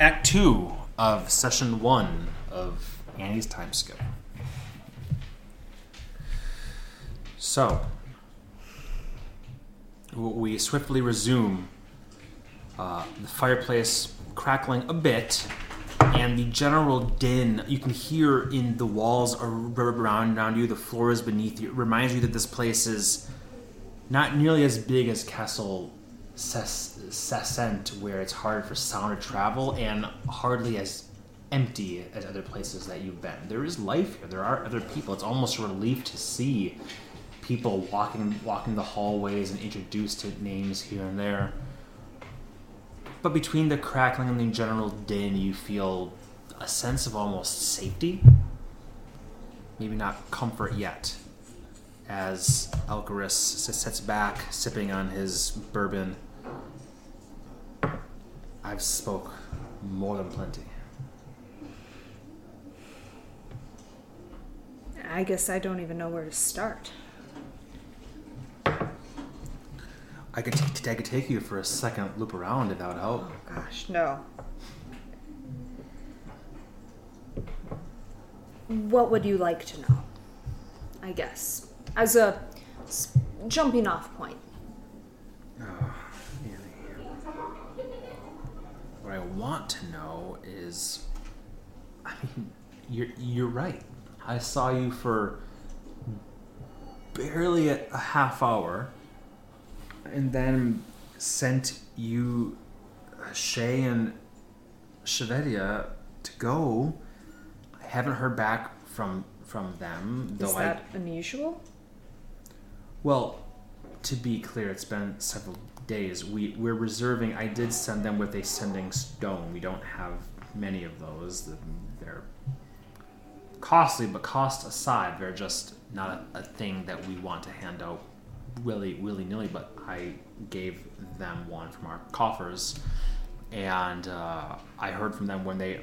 Act two of session one of Ani's time skip. So, we swiftly resume uh, the fireplace crackling a bit, and the general din you can hear in the walls around, around you, the floors beneath you. It reminds you that this place is not nearly as big as Castle Ses- where it's hard for sound to travel, and hardly as empty as other places that you've been. There is life here. There are other people. It's almost a relief to see people walking walking the hallways and introduced to names here and there. But between the crackling and the general din, you feel a sense of almost safety. Maybe not comfort yet. As Elkoris sits back, sipping on his bourbon. I've spoke more than plenty. I guess I don't even know where to start. I could, t- I could take you for a second loop around if that would help. Oh gosh, no. What would you like to know? I guess. As a jumping off point. Oh, what I want to know is, I mean, you're you're right. I saw you for barely a, a half hour, and then sent you uh, Shay and Shavedia to go. I haven't heard back from from them, though Is I that unusual? Well, to be clear, it's been several days. We we're reserving. I did send them with a sending stone. We don't have many of those. They're costly, but cost aside, they're just not a, a thing that we want to hand out willy willy nilly. But I gave them one from our coffers, and uh, I heard from them when they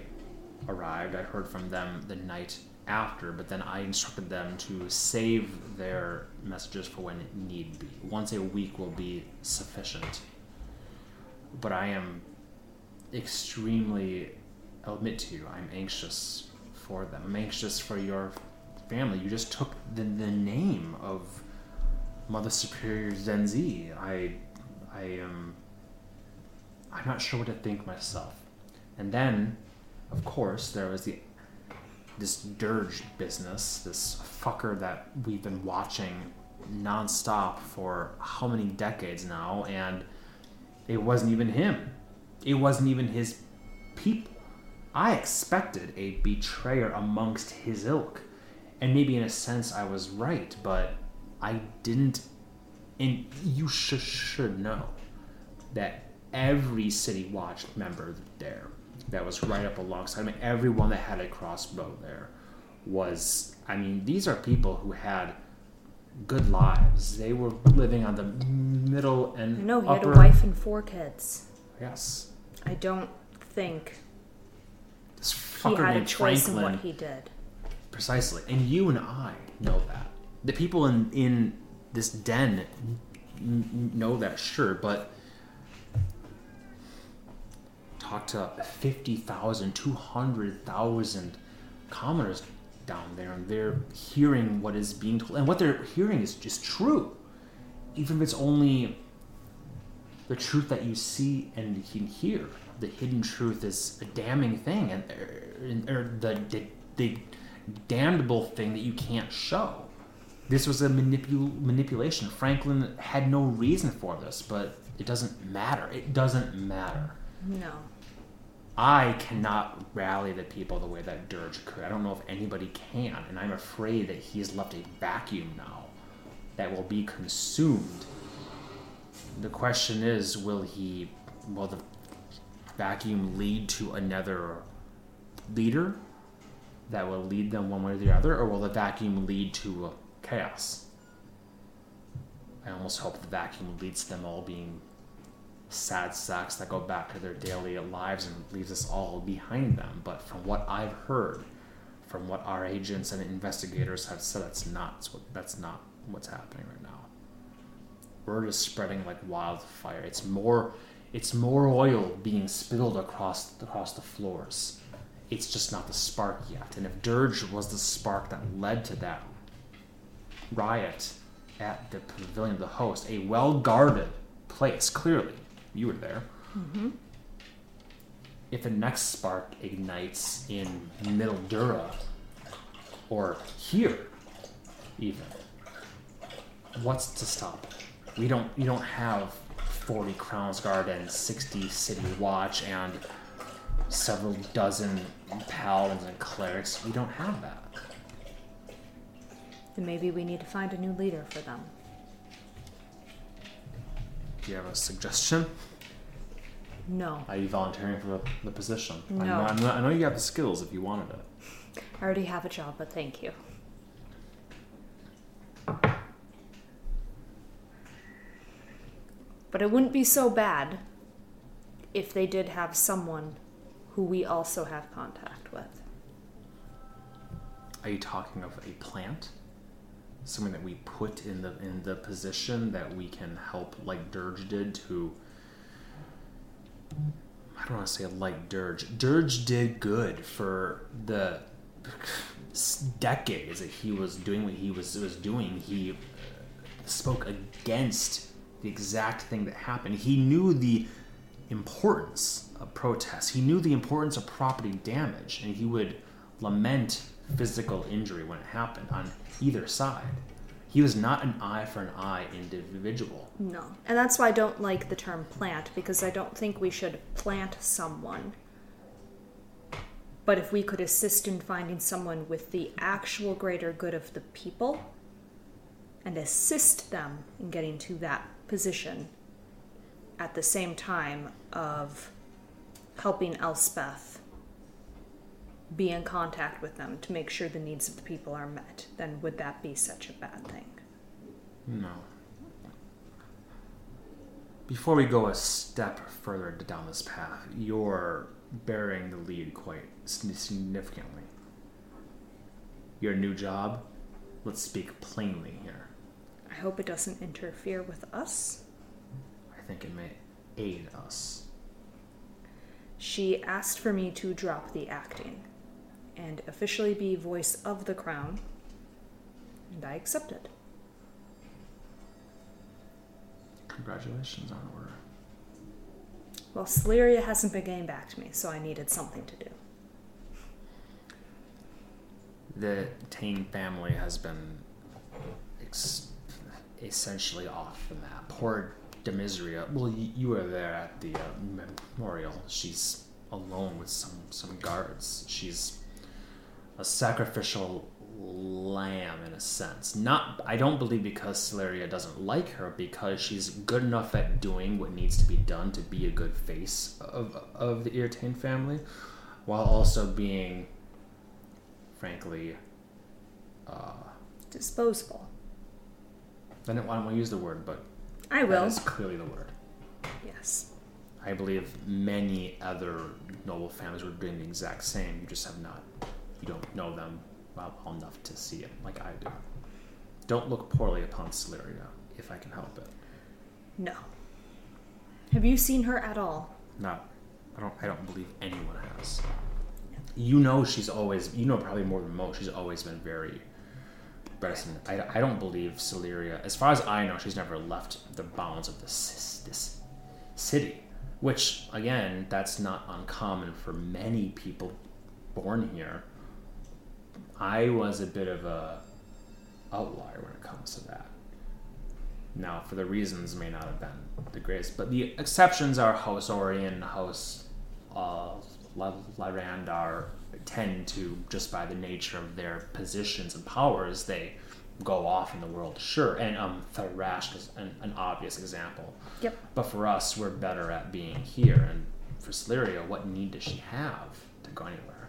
arrived. I heard from them the night after, but then I instructed them to save their messages for when it need be. Once a week will be sufficient. But I am extremely, I'll admit to you, I'm anxious for them. I'm anxious for your family. You just took the, the name of Mother Superior Zenzi. I, I am, I'm not sure what to think myself. And then, of course, there was the this dirge business, this fucker that we've been watching nonstop for how many decades now, and it wasn't even him. It wasn't even his people. I expected a betrayer amongst his ilk. And maybe in a sense I was right, but I didn't. And you sh- should know that every City Watch member there that was right up alongside. I mean, everyone that had a crossbow there was. I mean, these are people who had good lives. They were living on the middle and I know he upper. had a wife and four kids. Yes, I don't think this he fucker had a named choice in Franklin. what he did. Precisely, and you and I know that. The people in in this den know that, sure, but talk to 50,000, 200,000 commoners down there, and they're hearing what is being told, and what they're hearing is just true, even if it's only the truth that you see and you can hear. The hidden truth is a damning thing, and er, or, or er, the, the the damnable thing that you can't show. This was a manipul- manipulation. Franklin had no reason for this, but it doesn't matter. It doesn't matter. No. I cannot rally the people the way that Dirge could. I don't know if anybody can, and I'm afraid that he has left a vacuum now that will be consumed. The question is, will he, will the vacuum lead to another leader that will lead them one way or the other, or will the vacuum lead to chaos? I almost hope the vacuum leads them all being sad sacks that go back to their daily lives and leaves us all behind them. But from what I've heard, from what our agents and investigators have said, that's not that's not what's happening right now. Word is spreading like wildfire. It's more It's more oil being spilled across across the floors. It's just not the spark yet. And if Dirge was the spark that led to that riot at the pavilion of the host, a well guarded place, clearly, you were there. Mm-hmm. If the next spark ignites in Middle Dura, or here, even, what's to stop? We don't. You don't have forty crowns guard and sixty city watch and several dozen paladins and clerics. We don't have that. Then maybe we need to find a new leader for them. Do you have a suggestion? No. Are you volunteering for the, position? I No. know, I know, I know you have the skills if you wanted it. I already have a job, but thank you. But it wouldn't be so bad if they did have someone who we also have contact with. Are you talking of a plant? Someone that we put in the in the position that we can help, like Dirge did to. I don't want to say like Dirge. Dirge did good for the decades that he was doing what he was was doing. He uh, spoke against the exact thing that happened. He knew the importance of protests. He knew the importance of property damage, and he would lament physical injury when it happened on either side. He was not an eye for an eye individual. No. And that's why I don't like the term plant, because I don't think we should plant someone. But if we could assist in finding someone with the actual greater good of the people and assist them in getting to that position at the same time of helping Elspeth be in contact with them to make sure the needs of the people are met, then would that be such a bad thing? No. Before we go a step further down this path, you're bearing the lead quite significantly. Your new job, let's speak plainly here. I hope it doesn't interfere with us. I think it may aid us. She asked for me to drop the acting and officially be voice of the crown, and I accepted. Congratulations on order. Well, Celyria hasn't been getting back to me, so I needed something to do. The Tain family has been ex- essentially off the map. Poor Demisria. Well, you, you were there at the uh, memorial. She's alone with some some guards. She's a sacrificial lamb in a sense. Not, I don't believe because Celyria doesn't like her, because she's good enough at doing what needs to be done to be a good face of of the ir'Tain family, while also being, frankly, uh, Disposable. I don't, I don't want to use the word, but I will. is clearly the word. Yes. I believe many other noble families were doing the exact same. You just have not, you don't know them well enough to see it like I do. Don't look poorly upon Celyria, if I can help it. No. Have you seen her at all? No. I don't, I don't believe anyone has. You know, she's always, you know, probably more than most. She's always been very reticent. I, I don't believe Celyria, as far as I know, she's never left the bounds of this this city. Which, again, that's not uncommon for many people born here. I was a bit of a outlier when it comes to that. Now, for the reasons may not have been the greatest, but the exceptions are House Orien, House uh, La- Lyrandar tend to, just by the nature of their positions and powers, they go off in the world, sure. And um, Tharashk is an, an obvious example. Yep. But for us, we're better at being here. And for Celyria, what need does she have to go anywhere?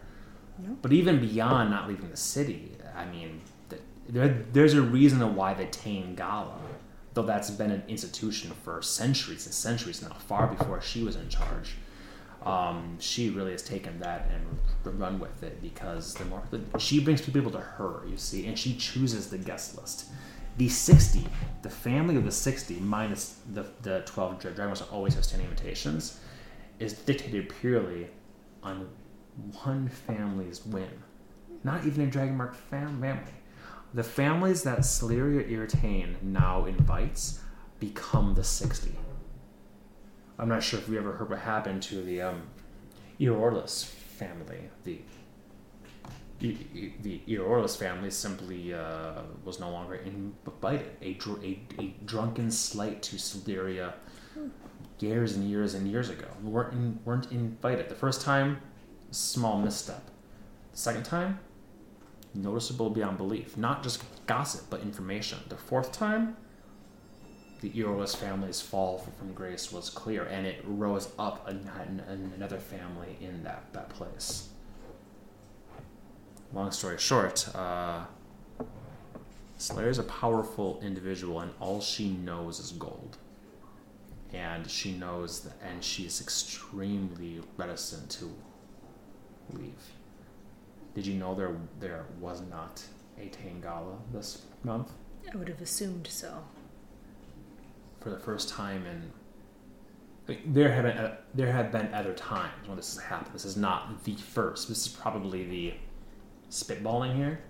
But even beyond not leaving the city, I mean, there, there's a reason why they Tain Gala, though that's been an institution for centuries and centuries now, far before she was in charge. Um, she really has taken that and run with it because the more she brings people to her, you see, and she chooses the guest list. The 60, the family of the 60 minus the, the 12 dragons always have standing invitations, is dictated purely on one family's whim. Not even a Dragonmark fam- family. The families that Celyria ir'Tain now invites become the 60. I'm not sure if we ever heard what happened to the um, Eorlis family. The the Eorlis family simply uh, was no longer invited. A, dr- a, a drunken slight to Celyria years and years and years ago. weren't in, weren't invited. The first time, small misstep. The second time, noticeable beyond belief. Not just gossip, but information. The fourth time, the Eorlis family's fall from grace was clear, and it rose up an, an, another family in that, that place. Long story short, uh, Slayer's a powerful individual, and all she knows is gold. And she knows that, and she is extremely reticent to leave. Did you know there there was not a Tain Gala this month? I would have assumed so. For the first time in there have been uh, there have been other times when this has happened. This is not the first. This is probably the spitballing here.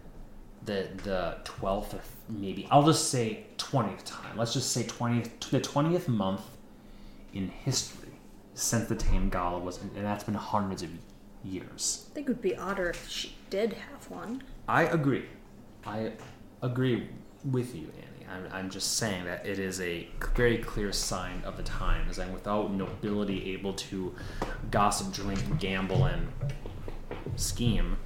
The the twelfth or maybe I'll just say twentieth time. Let's just say twentieth the twentieth month in history since the Tain Gala was, and that's been hundreds of years. I think it would be odder if she did have one. I agree. I agree with you, Ani. I'm, I'm just saying that it is a very clear sign of the times, and without nobility able to gossip, drink, gamble, and scheme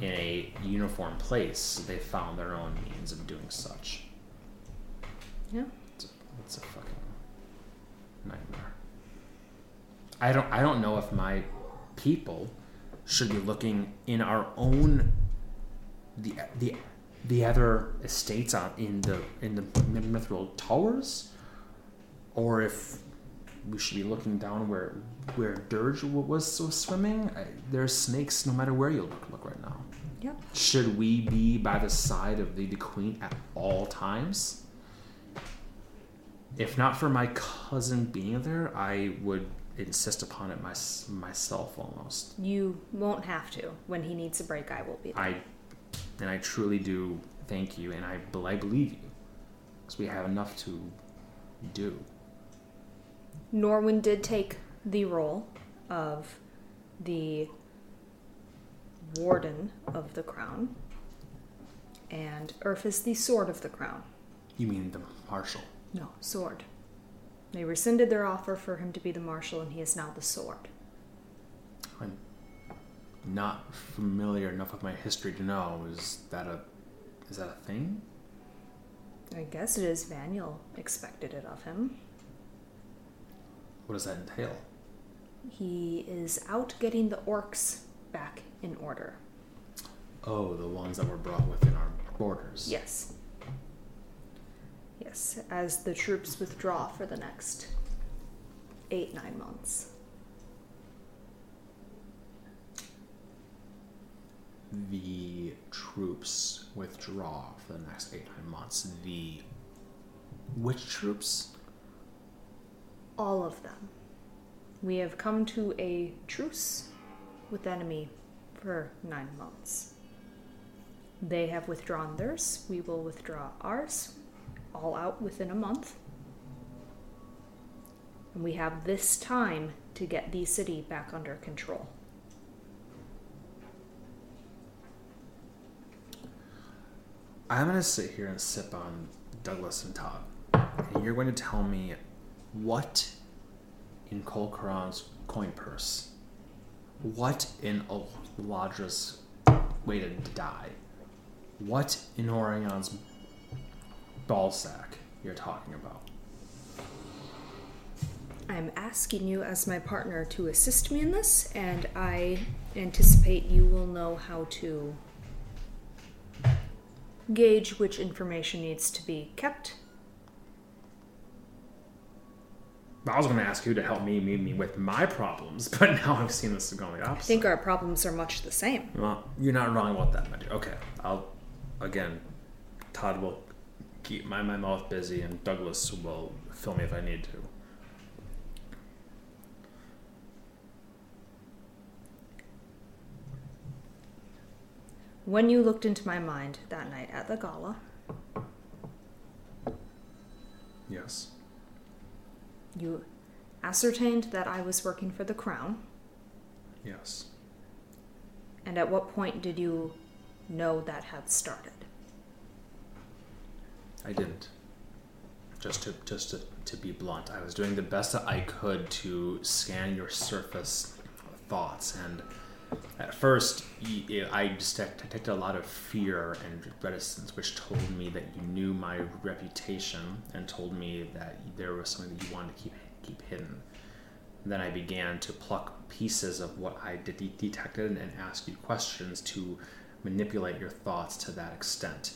in a uniform place, they found their own means of doing such. Yeah. It's a, it's a fucking nightmare. I don't. I don't know if my people should be looking in our own the the the other estates on in the in the mithril towers, or if we should be looking down where where Dirge was, was swimming. I, there's snakes no matter where you look, look right now. Yep. Should we be by the side of the, the queen at all times? If not for my cousin being there, I would insist upon it my, myself almost. You won't have to. When he needs a break, I will be there. I and I truly do thank you, and I, I believe you because we have enough to do. Norwin did take the role of the warden of the crown, and Urf is the sword of the crown. You mean the marshal? No, sword. They rescinded their offer for him to be the marshal, and he is now the sword. I'm not familiar enough with my history to know. Is that a is that a thing? I guess it is Vaniel expected it of him. What does that entail? He is out getting the orcs back in order. Oh, the ones that were brought within our borders. Yes. Yes, as the troops withdraw for the next eight, nine months. The troops withdraw for the next eight nine months. The which troops? All of them. We have come to a truce with enemy for nine months. They have withdrawn theirs. We will withdraw ours. All out within a month. And we have this time to get the city back under control. I'm gonna sit here and sip on Douglas and Todd, and you're going to tell me what in Kol Korran's coin purse, what in Olladra's way to die, what in Orien's ball sack you're talking about. I'm asking you as my partner to assist me in this, and I anticipate you will know how to gauge which information needs to be kept. I was going to ask you to help me, me, me with my problems, but now I've seen this going the opposite. I think our problems are much the same. Well, you're not wrong about that, my dear. Okay, I'll again. Todd will keep my, my mouth busy, and Douglas will fill me if I need to. When you looked into my mind that night at the gala, Yes. you ascertained that I was working for the crown. Yes. And at what point did you know that had started? I didn't. Just to just to, to be blunt, I was doing the best that I could to scan your surface thoughts, and at first, I detected a lot of fear and reticence, which told me that you knew my reputation and told me that there was something that you wanted to keep keep hidden. Then I began to pluck pieces of what I de- detected and ask you questions to manipulate your thoughts to that extent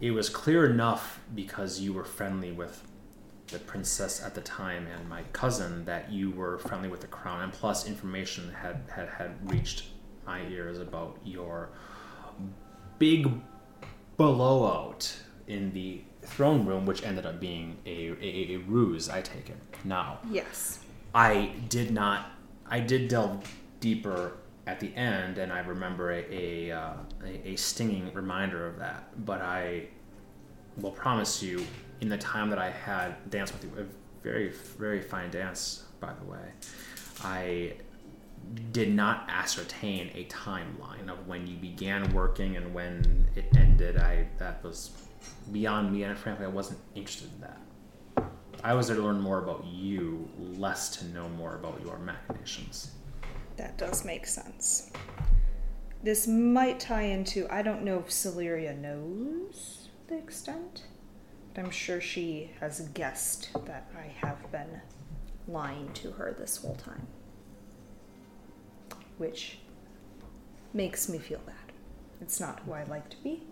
it was clear enough because you were friendly with the princess at the time and my cousin that you were friendly with the crown and plus information had had, had reached my ears about your big blowout in the throne room which ended up being a, a, a ruse i take it now Yes. I did not. I did delve deeper at the end, and I remember a a, uh, a a stinging reminder of that. But I will promise you, in the time that I had danced with you, a very very fine dance, by the way, I did not ascertain a timeline of when you began working and when it ended. I that was beyond me, and frankly, I wasn't interested in that. I was there to learn more about you, less to know more about your machinations. That does make sense. This might tie into I don't know if Celyria knows the extent, but I'm sure she has guessed that I have been lying to her this whole time. Which makes me feel bad. It's not who I like to be,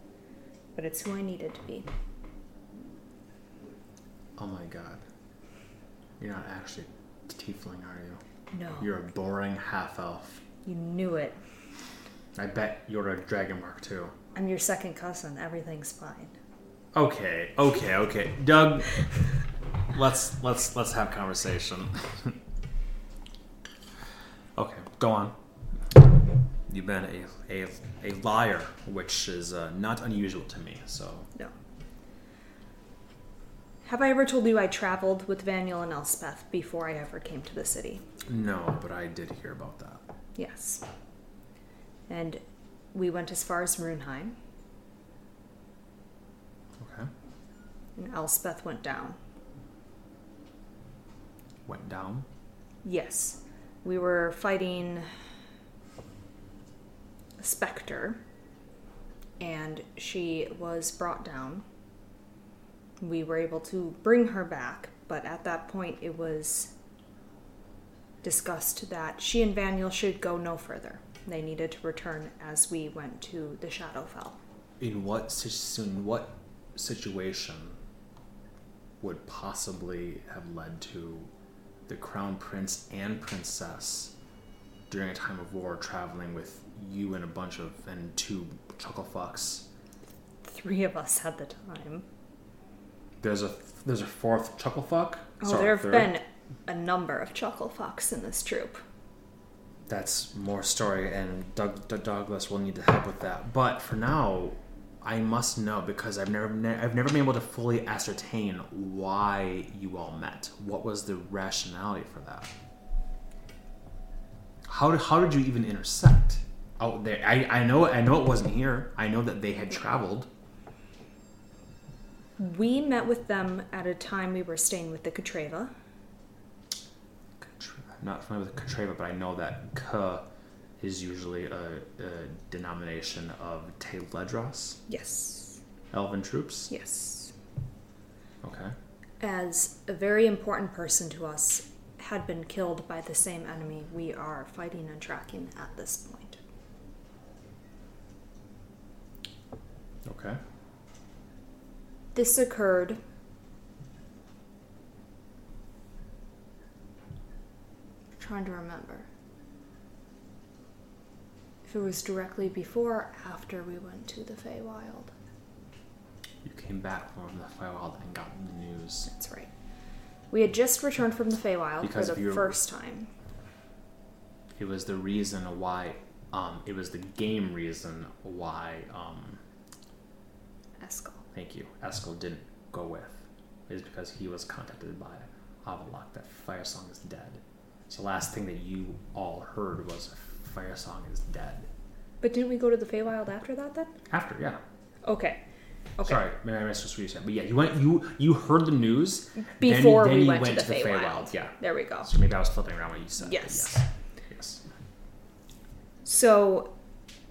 but it's who I needed to be. Oh my god. You're not actually tiefling, are you? No. You're a boring half elf. You knew it. I bet you're a dragon mark too. I'm your second cousin. Everything's fine. Okay, okay, okay. Doug, let's let's let's have conversation. okay, go on. You've been a a, a liar, which is uh, not unusual to me. So No. Have I ever told you I traveled with Vaniel and Elspeth before I ever came to the city? no, but I did hear about that. Yes. And we went as far as Runheim, Okay, and Elspeth went down. went down. Yes. We were fighting a specter, and she was brought down. We were able to bring her back, but at that point it was discussed that she and Vaniel should go no further. They needed to return as we went to the Shadowfell. In what in what situation would possibly have led to the crown prince and princess during a time of war traveling with you and a bunch of and two chuckle fucks? Three of us had the time. There's a there's a fourth chuckle fuck. Oh, Sorry, there have third. been a number of chuckle fucks in this troop. That's more story, and Doug, Doug Douglas will need to help with that. But for now, I must know because I've never ne- I've never been able to fully ascertain why you all met. What was the rationality for that? How did, how did you even intersect out there? I, I know I know it wasn't here. I know that they had traveled. We met with them at a time we were staying with the Katreva. Katra- Not familiar with the Katreva, but I know that K is usually a, a denomination of Teledros, Yes. elven troops. Yes. Okay. As a very important person to us had been killed by the same enemy we are fighting and tracking at this point. Okay. This occurred trying to remember if it was directly before or after we went to the Feywild. You came back from the Feywild and got the news. That's right. We had just returned from the Feywild Because for the first time. It was the reason why. Um, it was the game reason why. Um, Eskel. Thank you. Eskel didn't go with. Is because he was contacted by Avalok that Fire Song is dead. So last thing that you all heard was Fire Song is dead. But didn't we go to the Feywild after that then? After, yeah. Okay. Okay. Sorry, maybe I missed what you said. But yeah, you went. You you heard the news then- Before then we you went, to the Feywild. Yeah. There we go. So maybe I was flipping around what you said. Yes. Yes. Yes. So,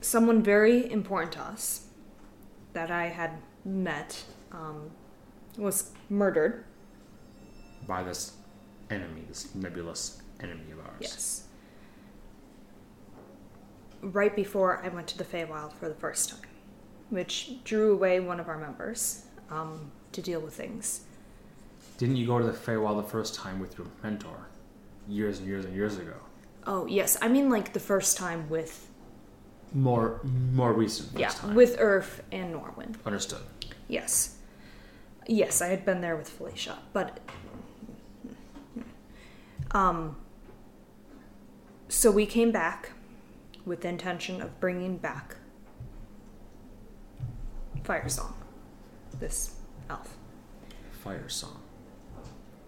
someone very important to us that I had met um, was murdered. By this enemy, this nebulous enemy of ours. Yes. Right before I went to the Feywild for the first time, which drew away one of our members um, to deal with things. Didn't you go to the Feywild the first time with your mentor, years and years and years ago? Oh yes, I mean like the first time with More more recent. Yeah time. with Urf and Norwin. understood. Yes, yes, I had been there with Felicia, but um. So we came back with the intention of bringing back Fire Song, this elf. Fire song.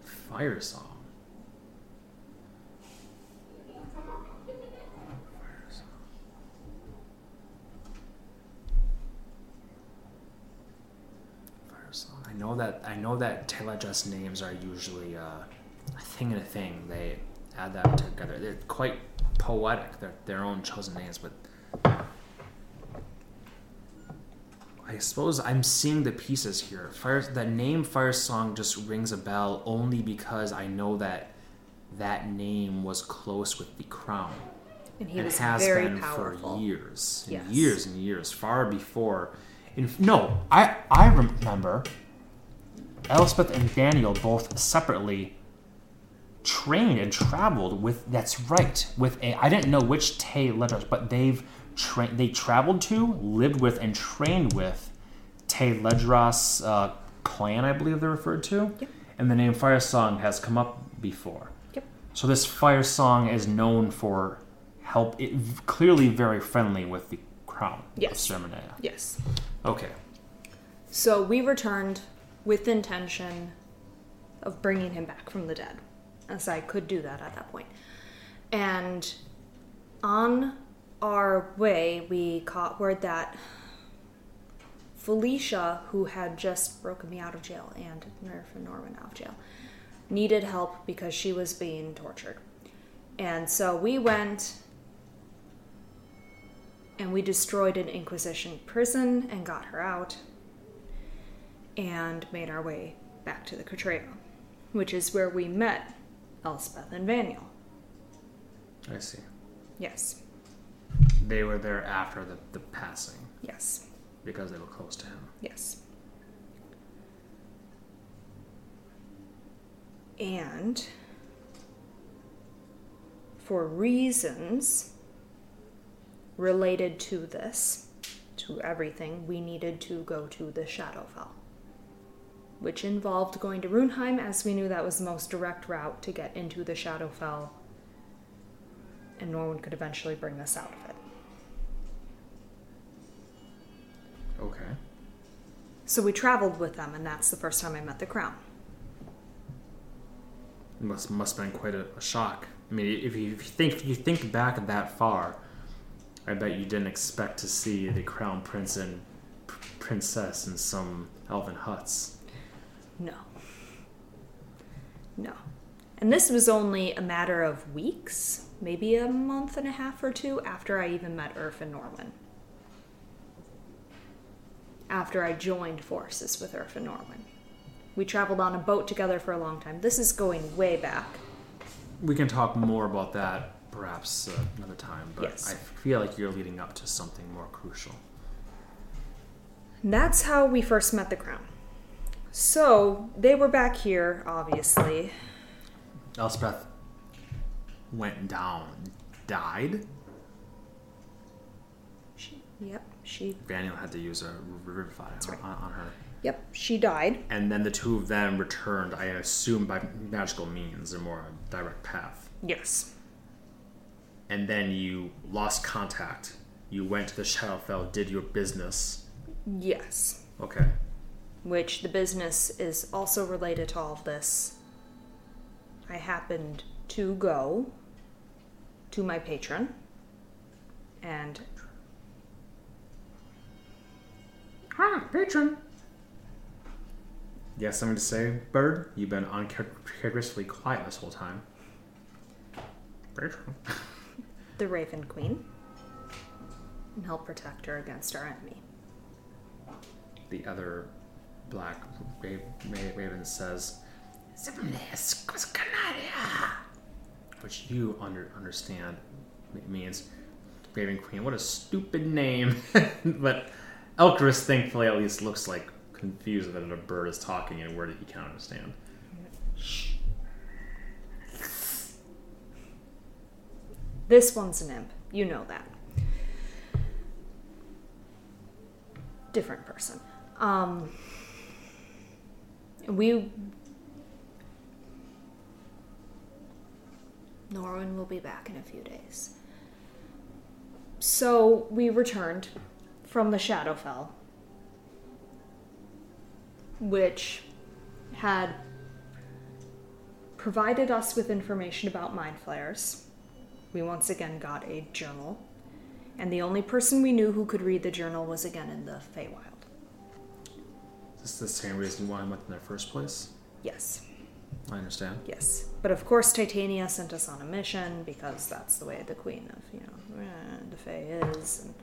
Fire song. Fire song. Fire song. I know that I know that Teledress names are usually uh, a thing and a thing. They add that together. They're quite poetic. They're their own chosen names, but I suppose I'm seeing the pieces here. Fire, the name Fire Song just rings a bell only because I know that that name was close with the crown. And he and was has very been powerful. for years, and Yes. years and years, far before. In, no, I I remember Elspeth and Vaniel both separately trained and traveled with. That's right, with a. I didn't know which Tay letters, but they've trained. They traveled to, lived with, and trained with Tay Ledros uh, clan, I believe they're referred to. Yep. And the name Fire Song has come up before. Yep. So this fire song is known for help. It clearly very friendly with the crown Yes. of Sermonea. Yes. Okay. So we returned with intention of bringing him back from the dead, as I could do that at that point. And on our way, we caught word that Felicia, who had just broken me out of jail and Nerf and Norman out of jail, needed help because she was being tortured. And so we went and we destroyed an Inquisition prison and got her out and made our way back to the Catreo, which is where we met Elspeth and Vaniel. I see. Yes, They were there after the, the passing yes, because they were close to him. yes. And for reasons related to this, to everything, we needed to go to the Shadowfell, which involved going to Runeheim, as we knew that was the most direct route to get into the Shadowfell, and Norwin could eventually bring us out of it. Okay. So we traveled with them, and that's the first time I met the Crown. It must must have been quite a, a shock. I mean, if you, if you think if you think back that far, I bet you didn't expect to see the crown prince and p- princess in some elven huts. No. No. And this was only a matter of weeks, maybe a month and a half or two after I even met Urf and Norman. After I joined forces with Urf and Norman. We traveled on a boat together for a long time. This is going way back. We can talk more about that perhaps uh, another time, but Yes. I feel like you're leading up to something more crucial. And that's how we first met the Crown. So, they were back here, obviously. Elspeth went down, died. She, yep, she Vaniel had to use a revivify on, right. on, on her. Yep, she died. and then the two of them returned. I assume by magical means, or more direct path. Yes. And then you lost contact. You went to the Shadowfell, did your business. Yes. Okay. Which the business is also related to all of this. I happened to go to my patron and Ah, patron. You have something to say, Bird? You've been uncharacteristically quiet this whole time. Patron. the Raven Queen and help protect her against our enemy. The other black ra- ra- raven says, which you under understand means Raven Queen. What a stupid name. but Elkoris thankfully at least looks like confused that a bird is talking in a word that he can't understand. This one's an imp. You know that. Different person. Um, we. Norwin will be back in a few days. So we returned from the Shadowfell, which had provided us with information about mind flayers. We once again got a journal, and the only person we knew who could read the journal was again in the Feywild. Is this the same reason why I went in the first place? Yes, I understand. yes. But of course, Titania sent us on a mission because that's the way the Queen of, you know, eh, the Fey is. And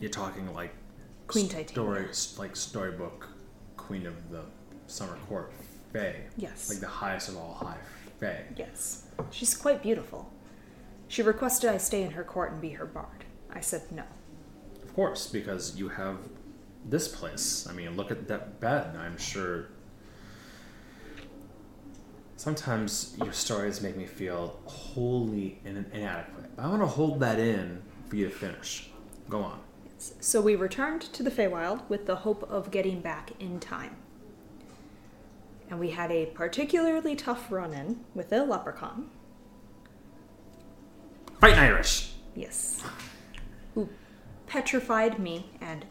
You're talking like Queen story, Titania. like storybook Queen of the Summer Court, Fae. Yes. Like the highest of all high Fae. Yes, she's quite beautiful. She requested I stay in her court and be her bard. I said no. Of course, because you have this place. I mean, look at that bed. I'm sure. Sometimes your stories make me feel wholly in- inadequate. I want to hold that in for you to finish. Go on. So we returned to the Feywild with the hope of getting back in time. And we had a particularly tough run in with a leprechaun. Fight Irish. Yes. Who petrified me and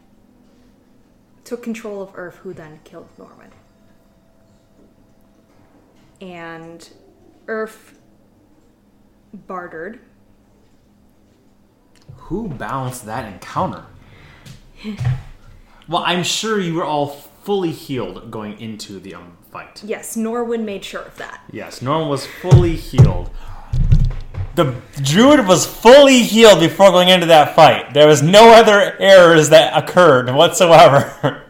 took control of Urf, who then killed Norman. And Urf bartered. Who balanced that encounter? well, I'm sure you were all fully healed going into the um, fight. Yes, Norwin made sure of that. Yes, Norman was fully healed. The druid was fully healed before going into that fight. There was no other errors that occurred whatsoever.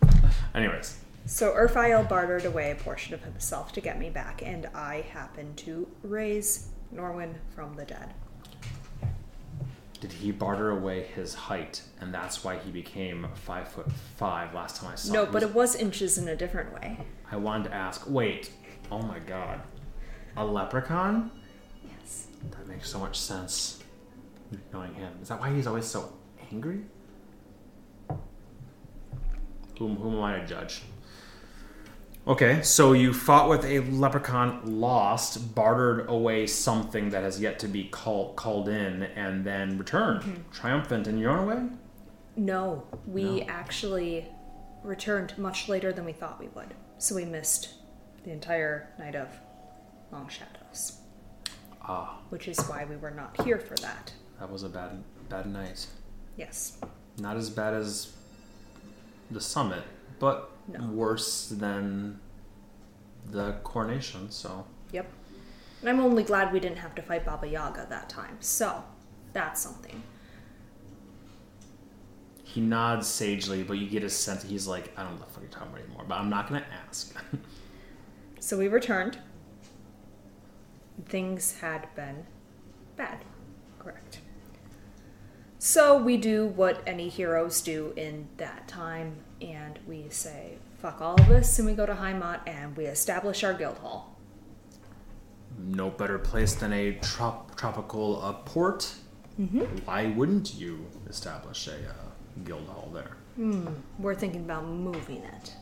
Anyways, So Urfael bartered away a portion of himself to get me back, and I happened to raise Norwin from the dead. did he barter away his height, and that's why he became five foot five last time I saw him. No, him? but it was inches in a different way. I wanted to ask. Wait. Oh my god. A leprechaun? Yes. That makes so much sense. Knowing him. Is that why he's always so angry? Whom, whom am I to judge? Okay, so you fought with a leprechaun, lost, bartered away something that has yet to be call, called in, and then returned, hmm. triumphant in your own way? No, we No. actually returned much later than we thought we would. So we missed the entire night of Long Shadows, Ah, which is why we were not here for that. that was a bad, bad night. Yes. Not as bad as the summit, but No. worse than the coronation. So Yep. And I'm only glad we didn't have to fight Baba Yaga that time. So, that's something. he nods sagely, but you get a sense that he's like, I don't know what the fuck you're talking about anymore. But I'm not gonna ask. So we returned. Things had been bad. Correct. So we do what any heroes do in that time, and we say, fuck all of this, and we go to Heimat and we establish our guild hall. no better place than a trop- tropical uh, port. Mm-hmm. Why wouldn't you establish a uh, guild hall there. We're thinking about moving it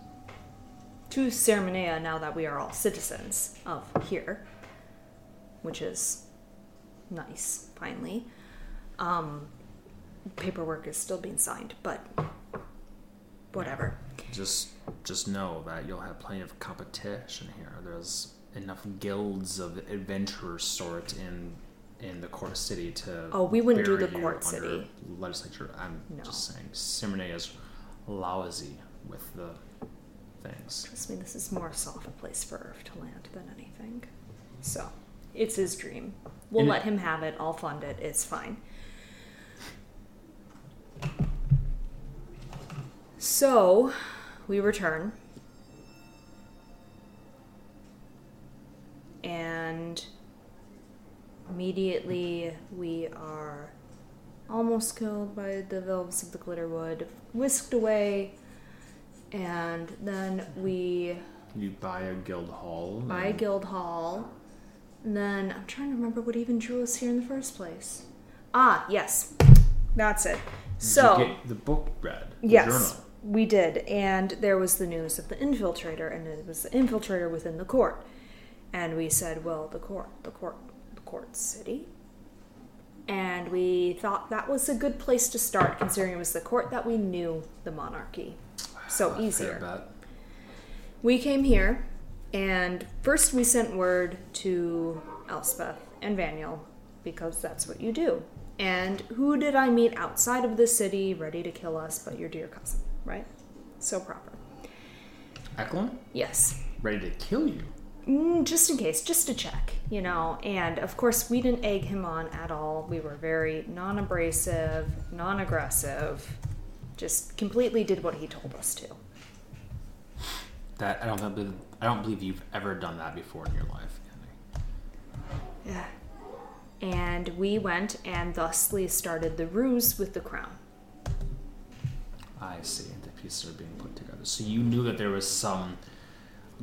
to Ceremoniea now that we are all citizens of here, which is nice, finally. Um, paperwork is still being signed, but whatever. Just just know that you'll have plenty of competition here. There's enough guilds of adventurer sort in in the court city to Oh, we wouldn't do the court city. legislature. I'm No. just saying Simone is lousy with the things. Trust me, this is more soft a place for Urf to land than anything. So, it's his dream. We'll And it- let him have it. I'll fund it. It's fine. So, we return. And immediately we are almost killed by the Velves of the Glitterwood, whisked away, and then we You buy a guild hall. buy and Guild Hall. And then I'm trying to remember what even drew us here in the first place. Ah, yes, that's it. you So get the book read. the yes, journal. we did, and there was the news of the infiltrator, and it was the infiltrator within the court. And we said, well, the court, the court, the court city. And we thought that was a good place to start, considering it was the court that we knew the monarchy. So Fair easier. bet. We came here, and first we sent word to Elspeth and Vaniel, because that's what you do. And who did I meet outside of the city ready to kill us but your dear cousin, right? So proper. Eklund, Yes. ready to kill you. Mm, just in case, just to check, you know. And of course, we didn't egg him on at all. We were very non abrasive, non aggressive, just completely did what he told us to. That I don't believe. I don't believe you've ever done that before in your life. Kenny. Yeah. And we went and thusly started the ruse with the crown. I see. The pieces are being put together. So you knew that there was some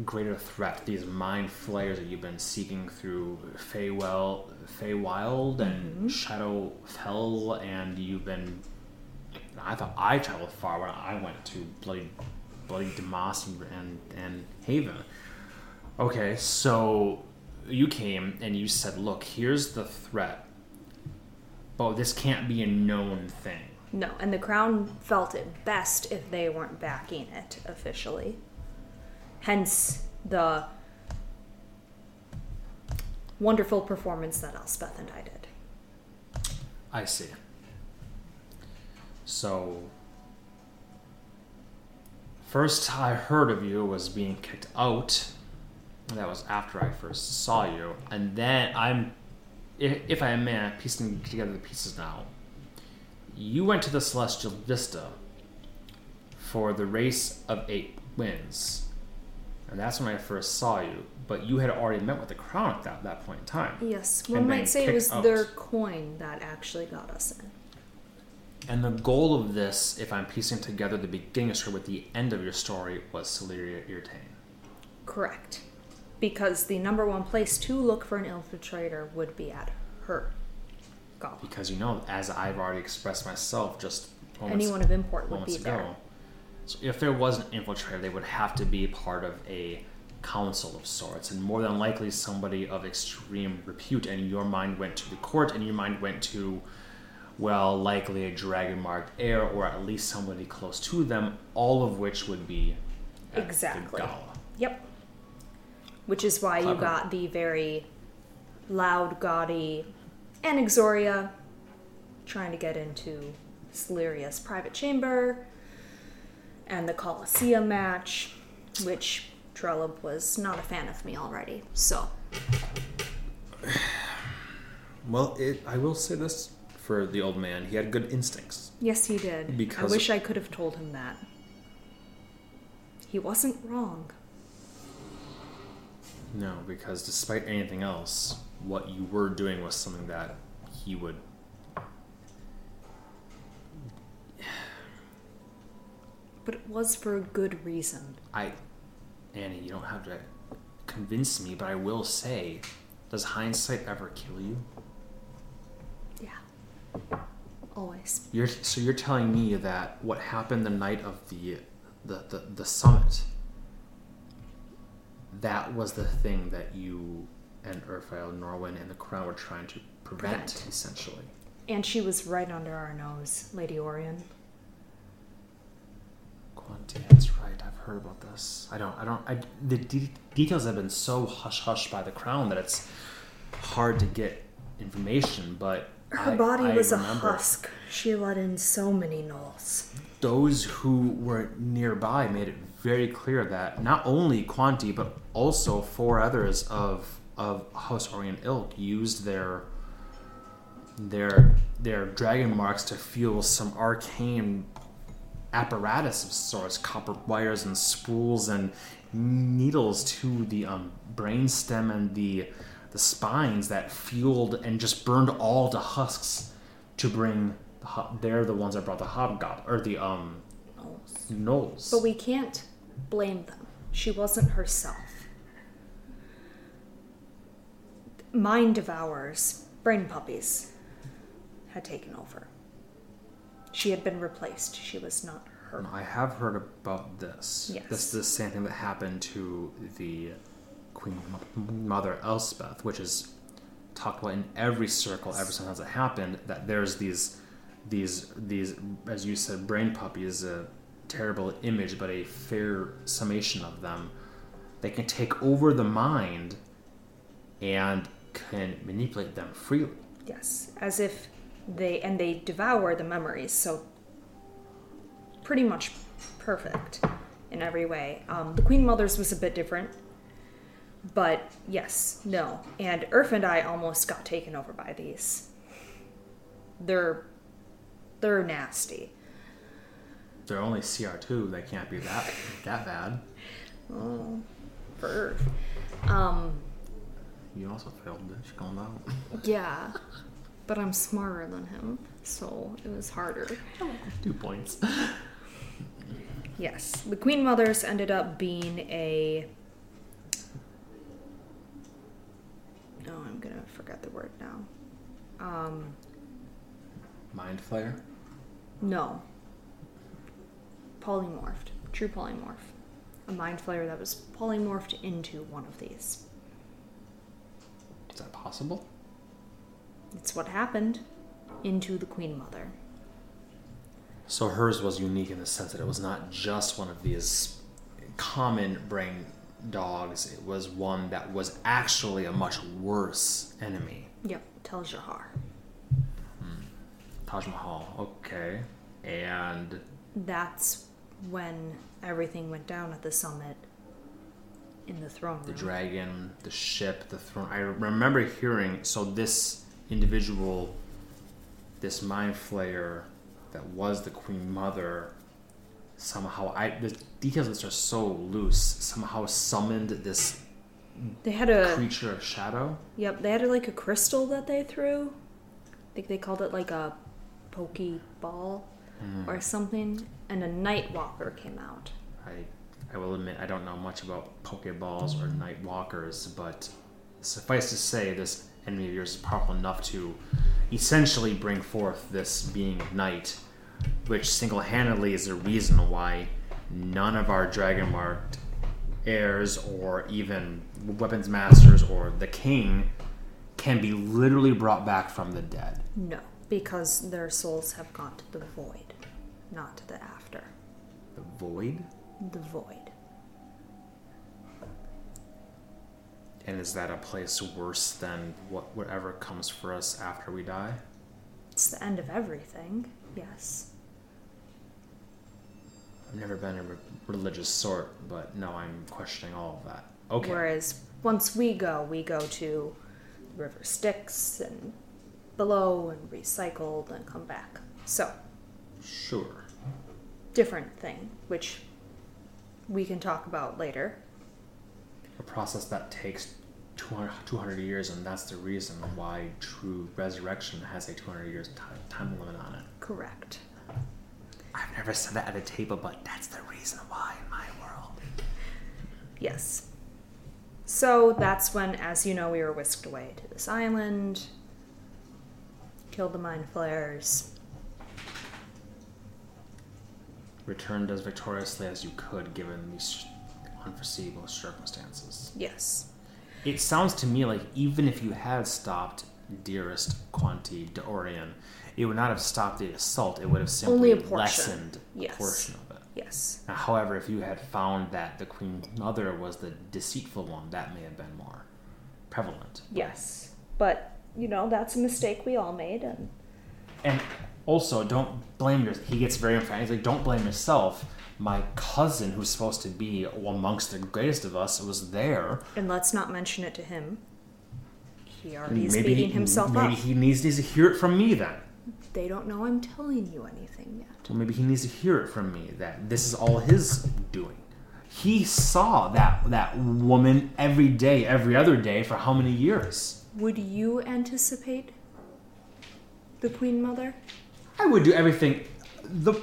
greater threat. These mind flayers that you've been seeking through Feywell, Feywild, and mm-hmm. Shadowfell, and you've been. I thought I traveled far when I went to bloody, bloody Demas and, and and Haven. Okay, so you came and you said, "Look, here's the threat, but this can't be a known thing." No, and the crown felt it best if they weren't backing it officially. Hence the wonderful performance that Elspeth and I did. I see. So, first I heard of you was being kicked out. That was after I first saw you, and then I'm, if, if I may, I'm piecing together the pieces now. You went to the Celestial Vista for the Race of Eight Winds, and that's when I first saw you. But you had already met with the crown at that, that point in time. Yes, one might say it was out. their coin that actually got us in. And the goal of this, if I'm piecing together the beginning of story with the end of your story, was Celyria ir'Tain. Correct. Because the number one place to look for an infiltrator would be at her goblet. Because you know, as I've already expressed myself just moments, Anyone of import would be ago, there. so if there was an infiltrator, they would have to be part of a council of sorts, and more than likely somebody of extreme repute. And your mind went to the court, and your mind went to, well, likely a dragon marked heir, or at least somebody close to them, all of which would be at Exactly. the gala. Yep. Which is why you got the very loud, gaudy Anaxoria trying to get into Celyria's private chamber and the Colosseum match, which Trello was not a fan of me already. So, Well, it, I will say this for the old man: he had good instincts. yes, he did. Because- I wish I could have told him that. He wasn't wrong. No, because despite anything else, what you were doing was something that he would. But it was for a good reason. I, Ani, you don't have to convince me, but I will say, does hindsight ever kill you? Always. You're so you're telling me that what happened the night of the the, the, the summit that was the thing that you and Urfael, Norwin, and the crown were trying to prevent, Prevent. essentially. And she was right under our nose, Lady Orien. Quanti, that's right. I've heard about this. I don't. I don't. I, the de- details have been so hush hush by the crown that it's hard to get information. But Her I- body I was a husk. She let in so many gnolls. Those who were nearby made it very clear that not only Quanti but also four others of of House Orien's ilk used their their their dragon marks to fuel some arcane apparatus of sorts, copper wires and spools and needles to the um, brainstem and the the spines that fueled and just burned all the husks to bring the ho- they're the ones that brought the hobgoblin or the um Gnolls. gnolls. But we can't blame them. She wasn't herself. Mind devours, brain puppies, had taken over. She had been replaced. She was not her. I have heard about this. Yes. This is the same thing that happened to the Queen Mother Elspeth, which is talked about in every circle ever since it happened. That there's these, these, these, as you said, brain puppies, a terrible image, but a fair summation of them. They can take over the mind, and can manipulate them freely. Yes, as if they and they devour the memories. So pretty much perfect in every way. Um, the Queen Mother's was a bit different, but yes, no. And Urf and I almost got taken over by these. They're they're nasty. They're only CR two. They can't be that that bad. Oh, for Urf. Um, You also failed this. Calm down. yeah, but I'm smarter than him, so it was harder. Two points. Yes, the Queen Mothers ended up being a. Oh, I'm gonna forget the word now. Um, Mind Flayer. no. Polymorphed. True polymorph. A mind flayer that was polymorphed into one of these. Is that possible? It's what happened into the Queen Mother. So hers was unique in the sense that it was not just one of these common brain dogs. It was one that was actually a much worse enemy. Yep, Tel Jahar. Taj Mahal. Okay. And That's when everything went down at the summit in the throne room. the dragon, the ship, the throne. I remember hearing. So this individual, this mind flayer, that was the Queen Mother, somehow I the details of this are so loose. Somehow summoned this they had a creature of shadow. Yep, they had like a crystal that they threw. I think they called it like a pokey ball hmm. or something. And a night walker came out. I I will admit I don't know much about Pokeballs or Night Walkers, but suffice to say, this enemy of yours is powerful enough to essentially bring forth this being of night, which single-handedly is the reason why none of our dragon marked heirs or even weapons masters or the king can be literally brought back from the dead. No, because their souls have gone to the void, not to the after. The void? The void. And is that a place worse than what whatever comes for us after we die? It's the end of everything, yes. I've never been a re- religious sort, but now I'm questioning all of that. Okay. Whereas once we go, we go to the river Styx and below and recycled and come back. So, Sure. different thing, which we can talk about later. A process that takes 200, 200 years, and that's the reason why true resurrection has a 200 years ti- time limit on it. Correct. I've never said that at a table, but that's the reason why in my world. Yes. So that's when, as you know, we were whisked away to this island, killed the mind flayers, returned as victoriously as you could given these unforeseeable circumstances. Yes. It sounds to me like even if you had stopped dearest Quanti d'Orien, it would not have stopped the assault. It would have simply Only a portion. lessened Yes. a portion of it. Yes. Now, however, if you had found that the Queen Mother was the deceitful one, that may have been more prevalent. Yes. But, you know, that's a mistake we all made and And also, don't blame your. He gets very emphatic. He's like, don't blame yourself. My cousin, who's supposed to be amongst the greatest of us, was there. and let's not mention it to him. He already is maybe beating himself maybe up. Maybe he needs to hear it from me then. They don't know I'm telling you anything yet. Well, maybe he needs to hear it from me that this is all his doing. He saw that that woman every day, every other day for how many years? Would you anticipate the Queen Mother? I would do everything. The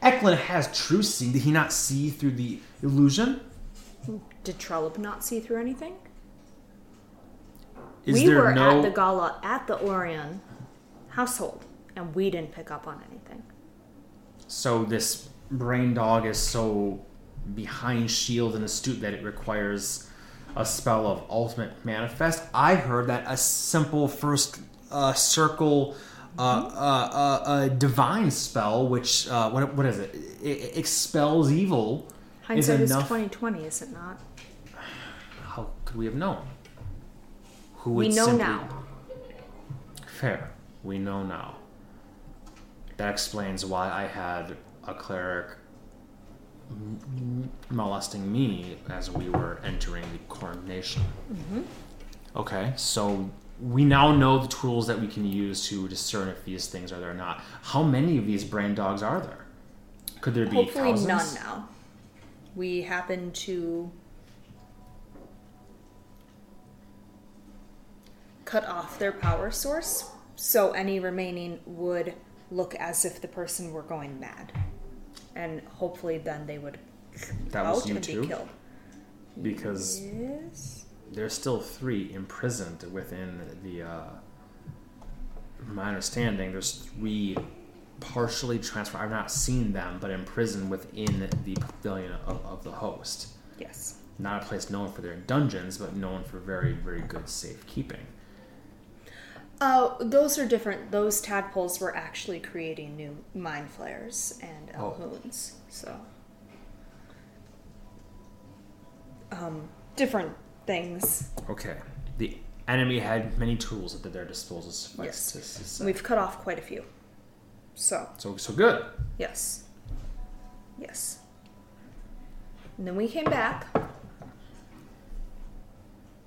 Eklund has true seeing. Did he not see through the illusion? Did Trollope not see through anything? Is we were no? at the gala at the Orien household, and we didn't pick up on anything. So this brain dog is so behind shield and astute that it requires a spell of ultimate manifest. I heard that a simple first uh, circle uh, uh, uh, uh, divine spell, which uh, what what is it? it? It expels evil. Hindsight is enough- twenty twenty, is it not? How could we have known? Who We know simply- now. Fair. We know now. That explains why I had a cleric molesting me as we were entering the coronation. Mm-hmm. Okay, so we now know the tools that we can use to discern if these things are there or not. How many of these brain dogs are there? Could there be Hopefully thousands? none now. We happen to cut off their power source, so any remaining would look as if the person were going mad. And hopefully then they would That was out you and too? be killed. Because Yes. there's still three imprisoned within the uh my understanding there's three partially transferred i've not seen them but imprisoned within the pavilion of, of the host Yes. not a place known for their dungeons but known for very very good safekeeping Uh, those are different. Those tadpoles were actually creating new mind flayers and Oh. So, um, different things. okay the enemy had many tools at their disposal suffice Yes. to- to say. We've cut off quite a few. So, so so good yes. Yes. And then we came back.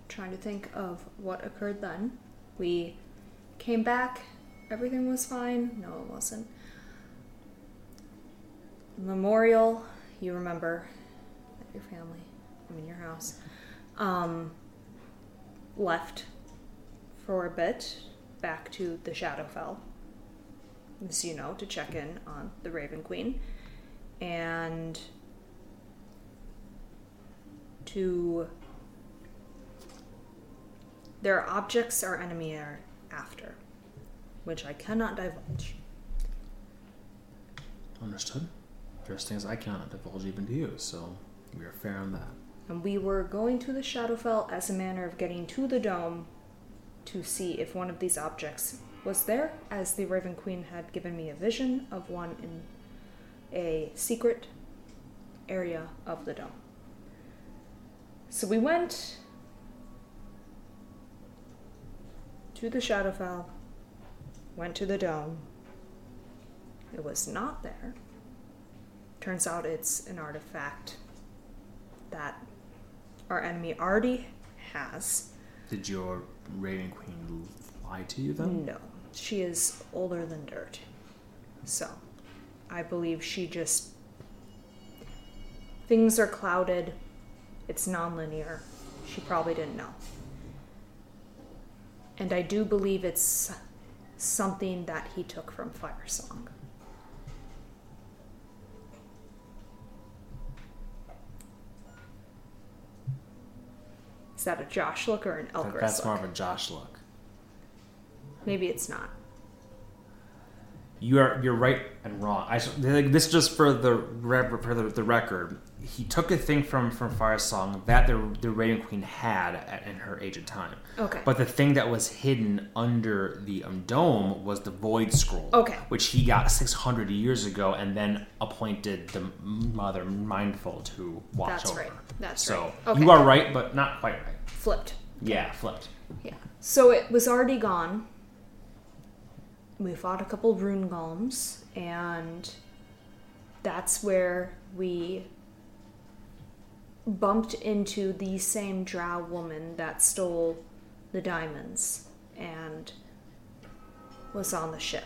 Trying to think of what occurred then. We came back. Everything was fine. No, it wasn't. Memorial, you remember your family, I mean your house, um, left for a bit back to the Shadowfell as you know, to check in on the Raven Queen and to their objects our enemy are after, which I cannot divulge. understood there's things i cannot divulge even to you so we are fair on that And we were going to the Shadowfell as a manner of getting to the dome to see if one of these objects was there, as the Raven Queen had given me a vision of one in a secret area of the dome. So we went to the Shadowfell, went to the dome. It was not there. Turns out it's an artifact that our enemy already has. did your raven queen lie to you then No, she is older than dirt. So, I believe she just. Things are clouded. It's nonlinear. She probably didn't know. And I do believe it's something that he took from Fire Song. Is that a Josh look or an Elkoris that's look? more of a Josh look. Maybe it's not. you are you're right and wrong. I, this just for the for the, the record. He took a thing from from Fire Song that the the Raven Queen had at, in her age of time. Okay. But the thing that was hidden under the um, dome was the Void Scroll. Okay. Which he got 600 years ago, and then appointed the Mother Mindful to watch That's over. That's right. That's so right. Okay. you are right, but not quite right. Flipped. Yeah, flipped. Yeah. So it was already gone. We fought a couple rune golems, and that's where we bumped into the same drow woman that stole the diamonds and was on the ship.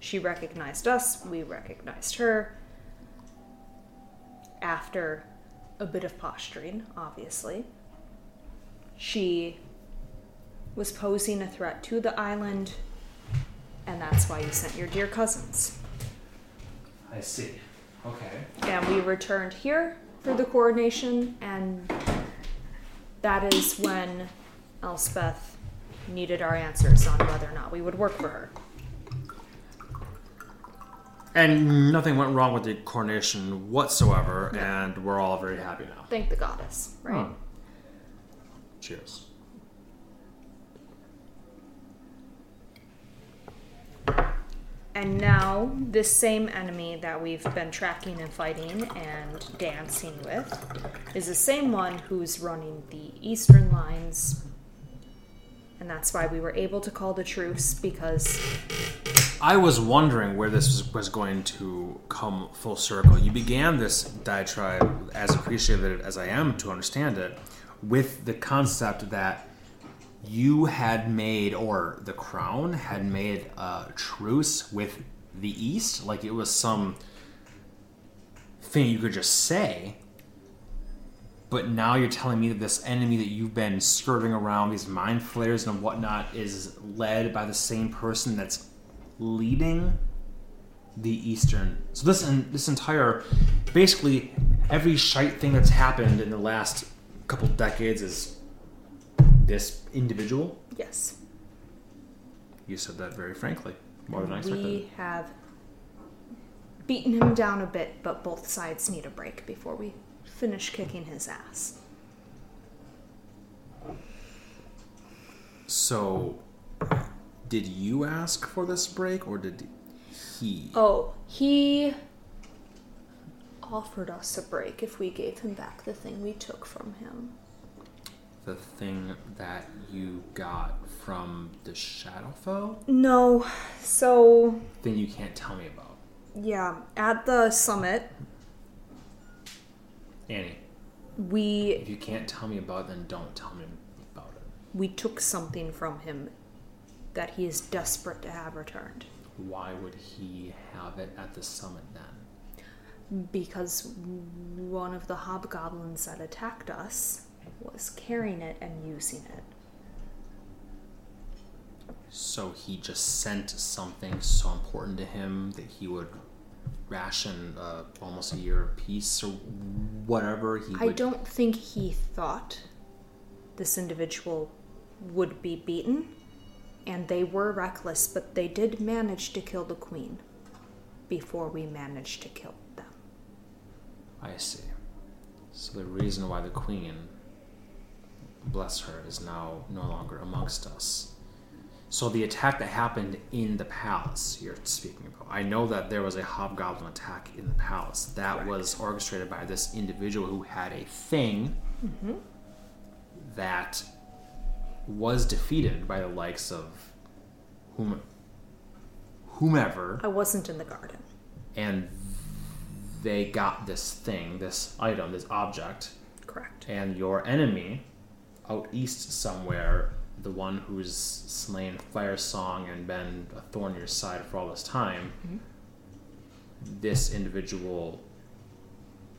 She recognized us, we recognized her. After a bit of posturing, obviously she was posing a threat to the island, and that's why you sent your dear cousins. I see. Okay. And we returned here for the coronation, and that is when Elspeth needed our answers on whether or not we would work for her. And nothing went wrong with the coronation whatsoever, and we're all very happy now. Thank the goddess, right? Hmm. Cheers. And now, this same enemy that we've been tracking and fighting and dancing with is the same one who's running the eastern lines. And that's why we were able to call the truce because I was wondering where this was, going to come full circle. You began this diatribe, as appreciative as I am to understand it, with the concept that you had made, or the crown had made a truce with the East, like it was some thing you could just say. But now you're telling me that this enemy that you've been skirting around, these mind flayers and whatnot, is led by the same person that's leading the Eastern. So this and this entire, basically, every shite thing that's happened in the last couple decades is this individual. yes, You said that very frankly, more than I expected. we have beaten him down a bit, but both sides need a break before we finish kicking his ass. So, did you ask for this break, or did he? Oh, he offered us a break if we gave him back the thing we took from him. The thing that you got from the Shadowfell No, so thing you can't tell me about, yeah, at the summit, Ani. we If you can't tell me about it, then don't tell me about it. we took something from him that he is desperate to have returned Why would he have it at the summit then? because one of the hobgoblins that attacked us was carrying it and using it. So he just sent something so important to him that he would ration uh, almost a year of peace or whatever he I would. don't think he thought this individual would be beaten, and they were reckless, but they did manage to kill the queen before we managed to kill them. I see. So the reason why the queen, bless her, is now no longer amongst us. So the attack that happened in the palace you're speaking about. I know that there was a hobgoblin attack in the palace. That was orchestrated by this individual who had a thing mm-hmm. that was defeated by the likes of whom, whomever I wasn't in the garden. and they got this thing, this item, this object, Correct. and your enemy out east somewhere, the one who's slain Fire Song and been a thorn in your side for all this time, mm-hmm. this individual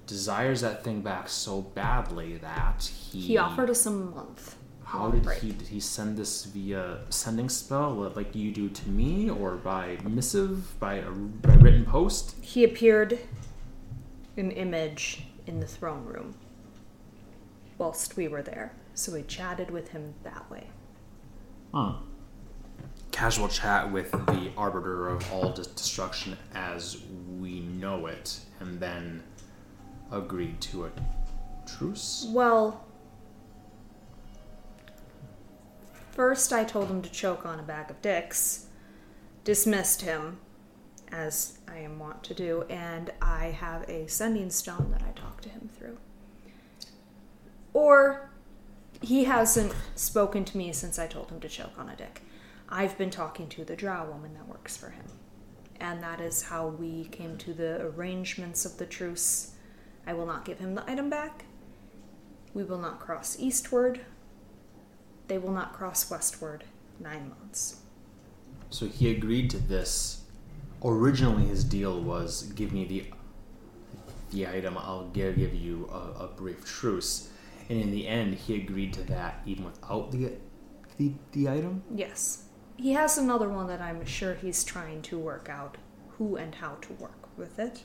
desires that thing back so badly that he He offered us a month. How did break. he did he send this via sending spell like you do to me or by missive by a by written post? He appeared in image in the throne room whilst we were there. So we chatted with him that way. Huh. casual chat with the arbiter of all destruction as we know it, and then agreed to a truce. Well, first I told him to choke on a bag of dicks, dismissed him, as I am wont to do, and I have a sending stone that I talked to him through. Or he hasn't spoken to me since I told him to choke on a dick. I've been talking to the drow woman that works for him. And that is how we came to the arrangements of the truce. I will not give him the item back. We will not cross eastward. They will not cross westward. Nine months. So he agreed to this. Originally, his deal was give me the the item. I'll give give you a, a brief truce. And in the end, he agreed to that even without the the, the item. Yes. He has another one that I'm sure he's trying to work out who and how to work with it.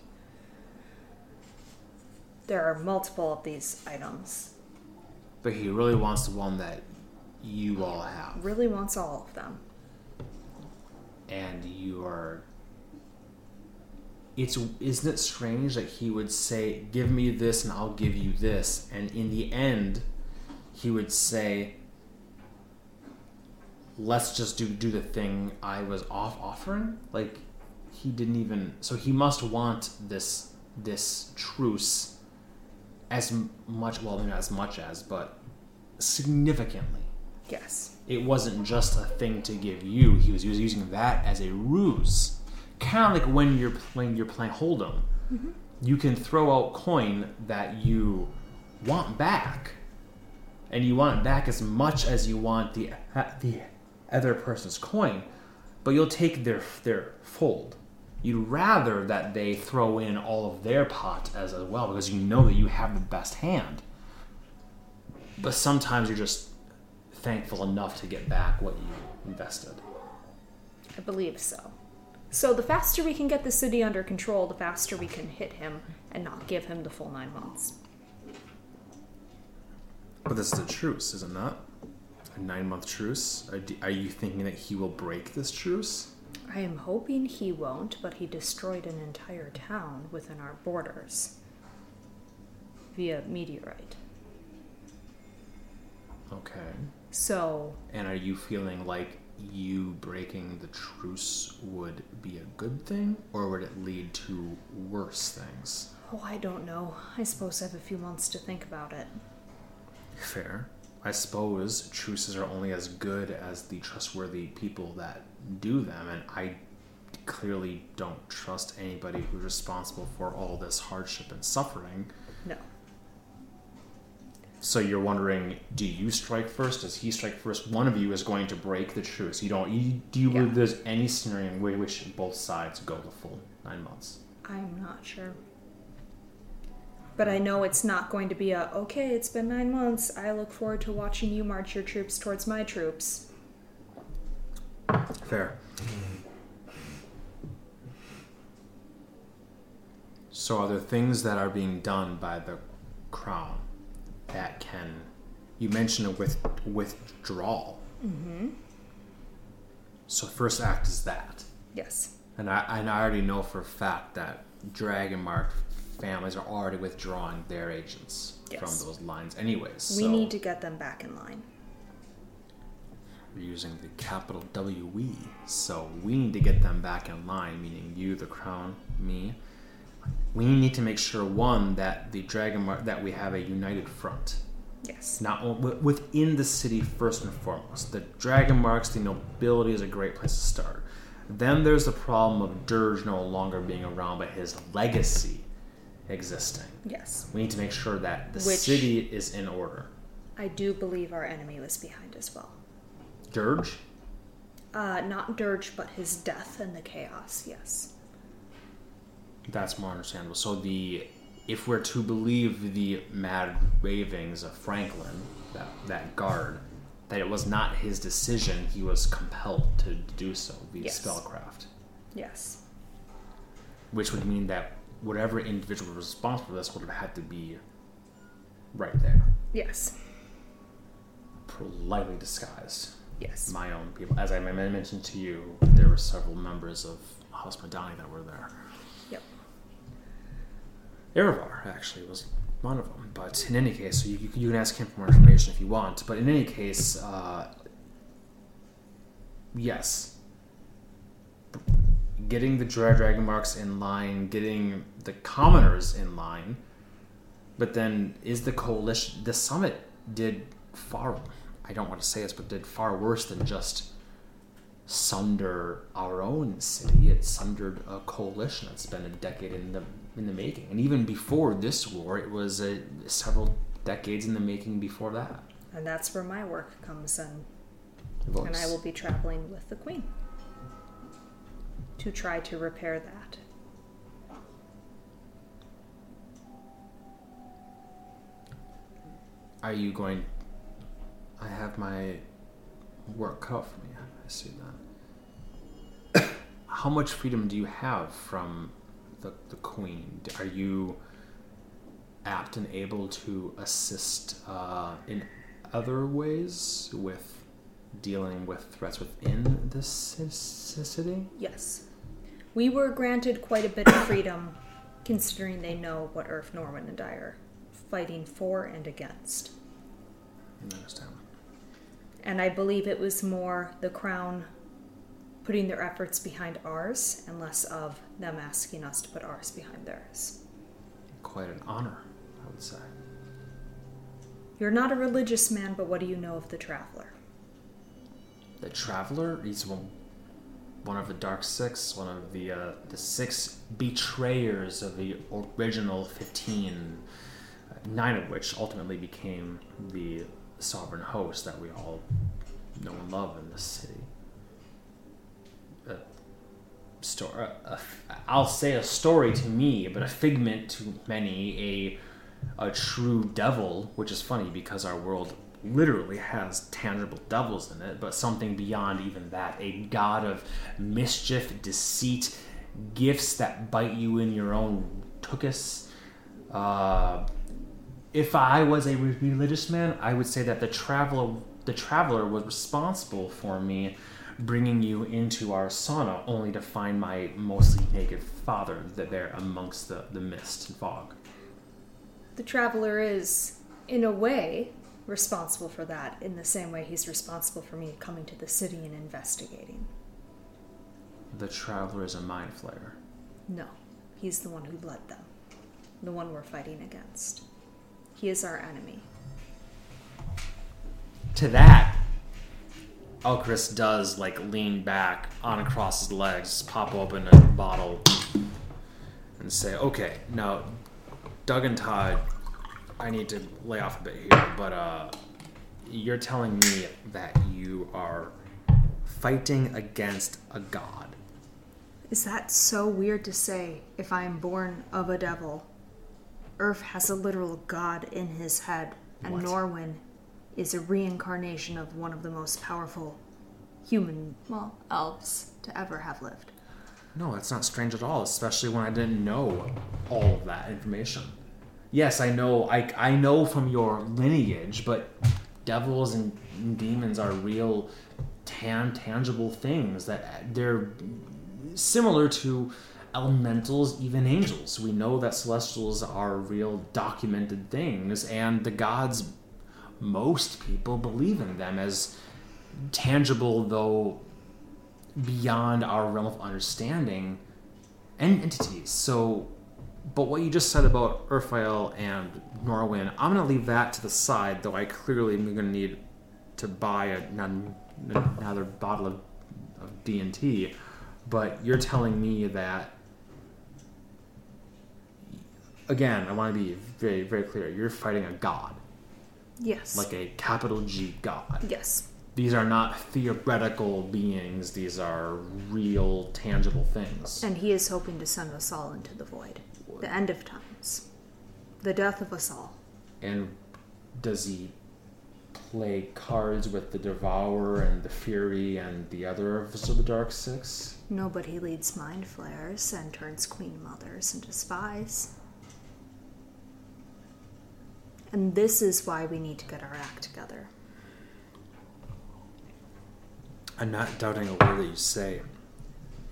There are multiple of these items. But he really wants the one that you all have, Really wants all of them. and you are. It's isn't it strange that he would say, "Give me this, and I'll give you this," and in the end, he would say, let's just do do the thing I was off offering. Like he didn't even so he must want this this truce as much well not as much as but significantly. Yes. It wasn't just a thing to give you. He was, he was using that as a ruse, kind of like when you're playing you're playing hold'em. Mm-hmm. You can throw out coin that you want back, and you want it back as much as you want the the other person's coin, but you'll take their their fold. You'd rather that they throw in all of their pot as, as well because you know that you have the best hand. But sometimes you're just thankful enough to get back what you invested. I believe so. So the faster we can get the city under control, the faster we can hit him and not give him the full nine months. But this is a truce, is it not? A nine month truce? Are, are you thinking that he will break this truce? I am hoping he won't, but he destroyed an entire town within our borders via meteorite. Okay. So And are you feeling like you breaking the truce would be a good thing, or would it lead to worse things? Oh, I don't know. I suppose I have a few months to think about it. Fair. I suppose truces are only as good as the trustworthy people that do them, and I clearly don't trust anybody who's responsible for all this hardship and suffering. No. So you're wondering, do you strike first? Does he strike first? One of you is going to break the truce. You don't. You, do you Yeah. believe there's any scenario in which both sides go the full nine months? I'm not sure. But I know it's not going to be a, okay, it's been nine months. I look forward to watching you march your troops towards my troops. Fair. So are there things that are being done by the crown that can? You mentioned a with withdrawal. Mm-hmm. So first act is that, Yes. and I and I already know for a fact that Dragonmark families are already withdrawing their agents Yes. from those lines, anyways. We so need to get them back in line. We're using the capital W we. So we need to get them back in line, meaning you, the crown, me. We need to make sure one that the dragon mark that we have a united front. Yes. Not within the city first and foremost. The dragon marks, the nobility is a great place to start. Then there's the problem of Dirge no longer being around, but his legacy existing. Yes. We need to make sure that the Which- city is in order. I do believe our enemy was behind as well. Dirge? Uh, not Dirge, but his death and the chaos, yes. That's more understandable. So the if we're to believe the mad ravings of Franklin, that that guard, that it was not his decision, he was compelled to do so via Yes. spellcraft. Yes. Which would mean that whatever individual was responsible for this would have had to be right there. Yes. Politely disguised. Yes. my own people. As I mentioned to you, there were several members of House Medani that were there. Erevar actually was one of them. But in any case, so you, you, can ask him for more information if you want. But in any case, uh, yes. Getting the dry Dragon Marks in line, getting the commoners in line, but then is the coalition. The summit did far. I don't want to say this, but did far worse than just sunder our own city. It sundered a coalition that's been a decade in the in the making, and even before this war, it was a, several decades in the making before that. And that's where my work comes in. It And I will be traveling with the Queen to try to repair that. Are you going? I have my work cut out for me. I see that. How much freedom do you have from the, the queen? Are you apt and able to assist uh, in other ways with dealing with threats within the ci- ci- city? Yes. We were granted quite a bit of freedom considering they know what Urf Norwin and I are fighting for and against. I understand. And I believe it was more the Crown putting their efforts behind ours and less of them asking us to put ours behind theirs. Quite an honor, I would say. You're not a religious man, but what do you know of the Traveler? The Traveler, he's one, one of the Dark Six, one of the uh, the six betrayers of the original fifteen, nine of which ultimately became the sovereign host that we all know and love in this city. A story, a, I'll say a story to me, but a figment to many, a a true devil, which is funny because our world literally has tangible devils in it, but something beyond even that, a god of mischief, deceit, gifts that bite you in your own tuchus. Uh, if I was a religious man, I would say that the traveler, the traveler, was responsible for me bringing you into our sauna, only to find my mostly naked father th- there amongst the, the mist and fog. The Traveler is, in a way, responsible for that in the same way he's responsible for me coming to the city and investigating. The traveler is a mind flayer. No, he's the one who led them, the one we're fighting against. He is our enemy. To that, Elkoris does like lean back on across his legs, pop open a bottle, and say, "Okay, now, Doug and Todd, I need to lay off a bit here, but uh, you're telling me that you are fighting against a god." Is that so weird to say if I am born of a devil? Urf has a literal god in his head, and What? Norwin is a reincarnation of one of the most powerful human, well, elves to ever have lived. No, that's not strange at all, especially when I didn't know all of that information. Yes, I know I, I know from your lineage, but devils and demons are real tan tangible things that uh, they're similar to elementals, even angels. We know that celestials are real documented things and the gods most people believe in them as tangible though beyond our realm of understanding and entities. So, but what you just said about Urfael and Norwin, I'm going to leave that to the side, though I clearly am going to need to buy a, another bottle of, of D&T. But you're telling me that, again, I want to be very, very clear. You're fighting a god, Yes. like a capital G god. yes. These are not theoretical beings, these are real, tangible things. And he is hoping to send us all into the void. The end of times. The death of us all. And does he play cards with the Devourer and the Fury and the other of the Dark Six? No, but he leads mind flayers and turns queen mothers into spies. And this is why we need to get our act together. I'm not doubting a word that you say,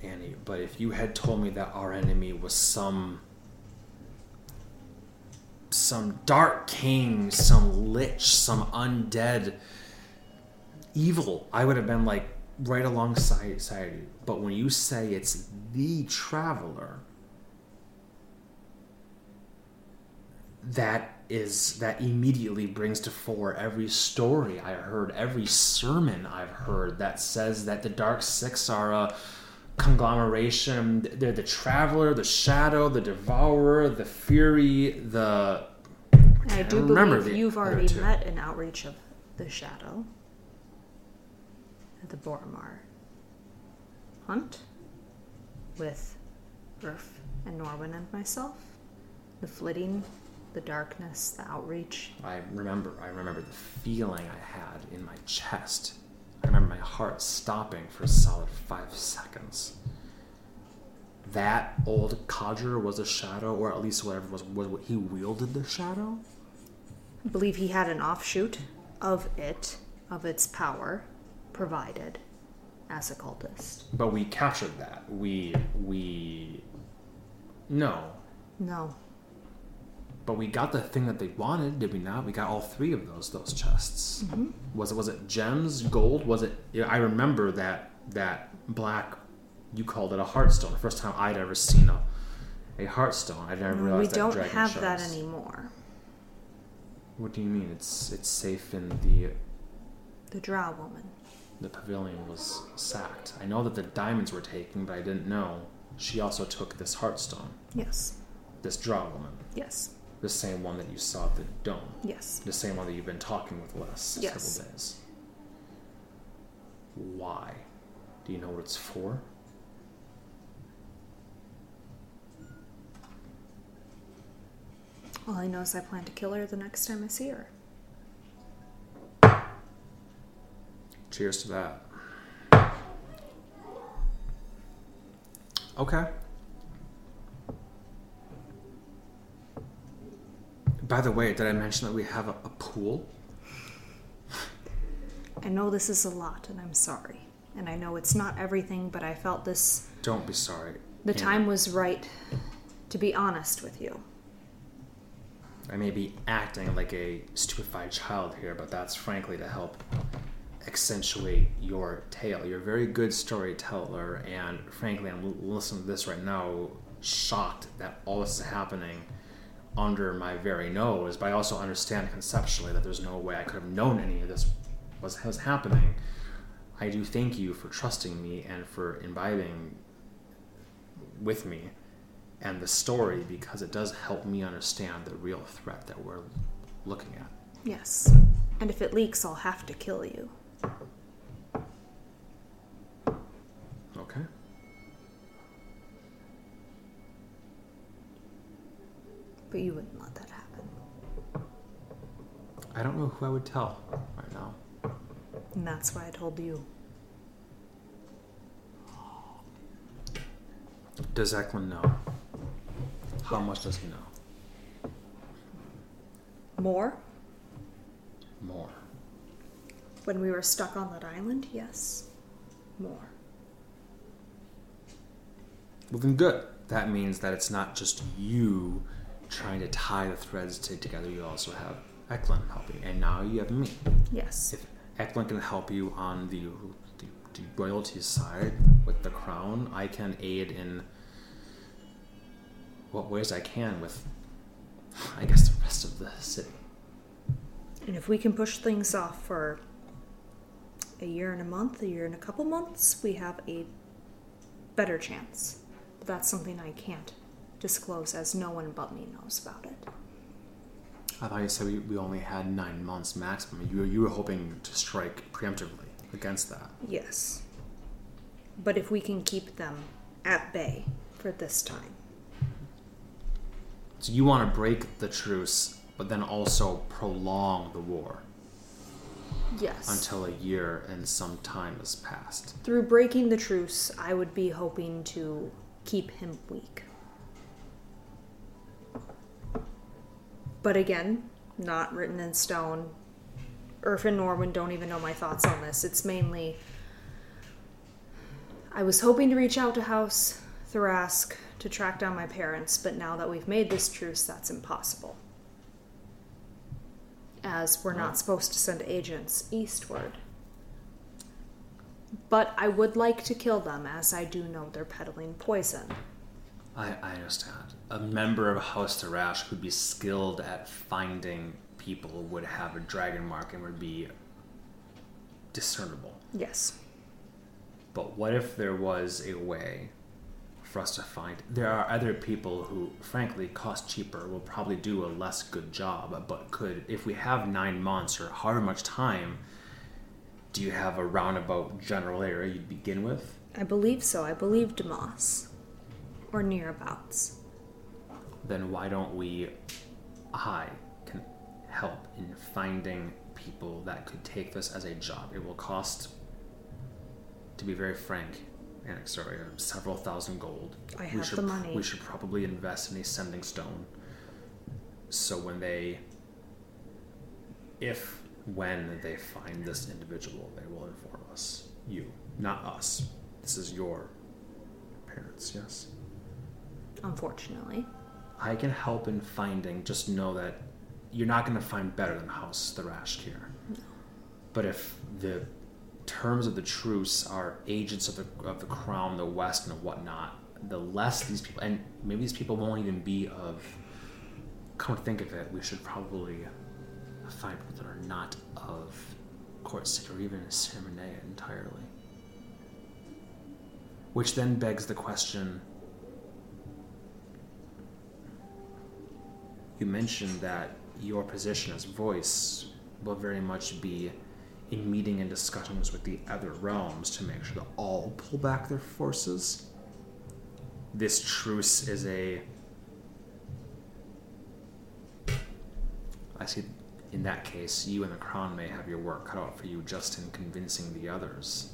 Ani, but if you had told me that our enemy was some some dark king, some lich, some undead evil, I would have been like right alongside side you. But when you say it's the traveler, that is that immediately brings to fore every story I heard, every sermon I've heard that says that the Dark Six are a conglomeration. They're the traveler, the shadow, the devourer, the fury, the. I do remember believe the you've already met an outreach of the shadow at the Boromar hunt with Urf and Norwin and myself. The flitting, the darkness, the outreach. I remember. I remember the feeling I had in my chest. I remember my heart stopping for a solid five seconds. That old codger was a shadow, or at least whatever was was what he wielded the shadow. I believe he had an offshoot of it, of its power, provided as a cultist. But we captured that. We we no. No. But we got the thing that they wanted, did we not? We got all three of those those chests. Mm-hmm. Was it was it gems, gold? Was it? I remember that that black. You called it a heartstone. The first time I'd ever seen a a heartstone. I never realized that We don't have that anymore. What do you mean? It's it's safe in the The Drow woman. the pavilion was sacked. I know that the diamonds were taken, but I didn't know she also took this heartstone. Yes. This Drow woman, Yes. The same one that you saw at the dome. Yes. The same one that you've been talking with the last Yes. several days. Why? Do you know what it's for? All I know is I plan to kill her the next time I see her. Cheers to that. Okay. By the way, did I mention that we have a, a pool? I know this is a lot, and I'm sorry. And I know it's not everything, but I felt this. Don't be sorry. The Anna. time was right to be honest with you. I may be acting like a stupefied child here, but that's frankly to help accentuate your tale. You're a very good storyteller, and frankly, I'm l- listening to this right now, shocked that all this is happening under my very nose. But I also understand conceptually that there's no way I could have known any of this was was happening. I do thank you for trusting me and for imbibing with me and the story because it does help me understand the real threat that we're looking at. Yes. And if it leaks, I'll have to kill you. Okay? But you wouldn't let that happen. I don't know who I would tell right now. And that's why I told you. Does Eklund know? How much does he know? More? More. When we were stuck on that island? Yes. More. Well, then good. That means that it's not just you trying to tie the threads to together. You also have Eklund helping, and now you have me. Yes. If Eklund can help you on the, the, the royalties side with the crown, I can aid in what ways I can with, I guess, the rest of the city. And if we can push things off for a year and a month, a year and a couple months, we have a better chance. But that's something I can't disclose as no one but me knows about it. I thought you said we, we only had nine months maximum. You, you were hoping to strike preemptively against that. Yes. But if we can keep them at bay for this time. So you want to break the truce, but then also prolong the war Yes. until a year and some time has passed. Through breaking the truce, I would be hoping to keep him weak. But again, not written in stone. Urf and Norwin don't even know my thoughts on this. It's mainly I was hoping to reach out to House Tharashk to track down my parents, but now that we've made this truce, that's impossible. As we're not supposed to send agents eastward. But I would like to kill them, as I do know they're peddling poison. I, I understand. A member of House Tharashk who'd be skilled at finding people would have a dragon mark and would be discernible. Yes. But what if there was a way for us to find? There are other people who, frankly, cost cheaper, will probably do a less good job, but could, if we have nine months or however much time, do you have a roundabout general area you'd begin with? I believe so. I believe Demas. Or nearabouts. Then why don't we, I can help in finding people that could take this as a job? It will cost, to be very frank, Anaxoria, several thousand gold. I we have should, the money. We should probably invest in a sending stone. So when they, if when they find this individual, they will inform us. You, not us. This is your parents, yes? Unfortunately. I can help in finding. Just know that you're not going to find better than House Tharashk here. But if the terms of the truce are agents of the of the crown, the West, and whatnot, the less these people, and maybe these people won't even be of. Come to think of it, we should probably find people that are not of Court City or even Ceremony entirely. Which then begs the question you mentioned that your position as voice will very much be in meeting and discussions with the other realms to make sure that all pull back their forces. This truce is a. I see. In that case, you and the crown may have your work cut out for you just in convincing the others.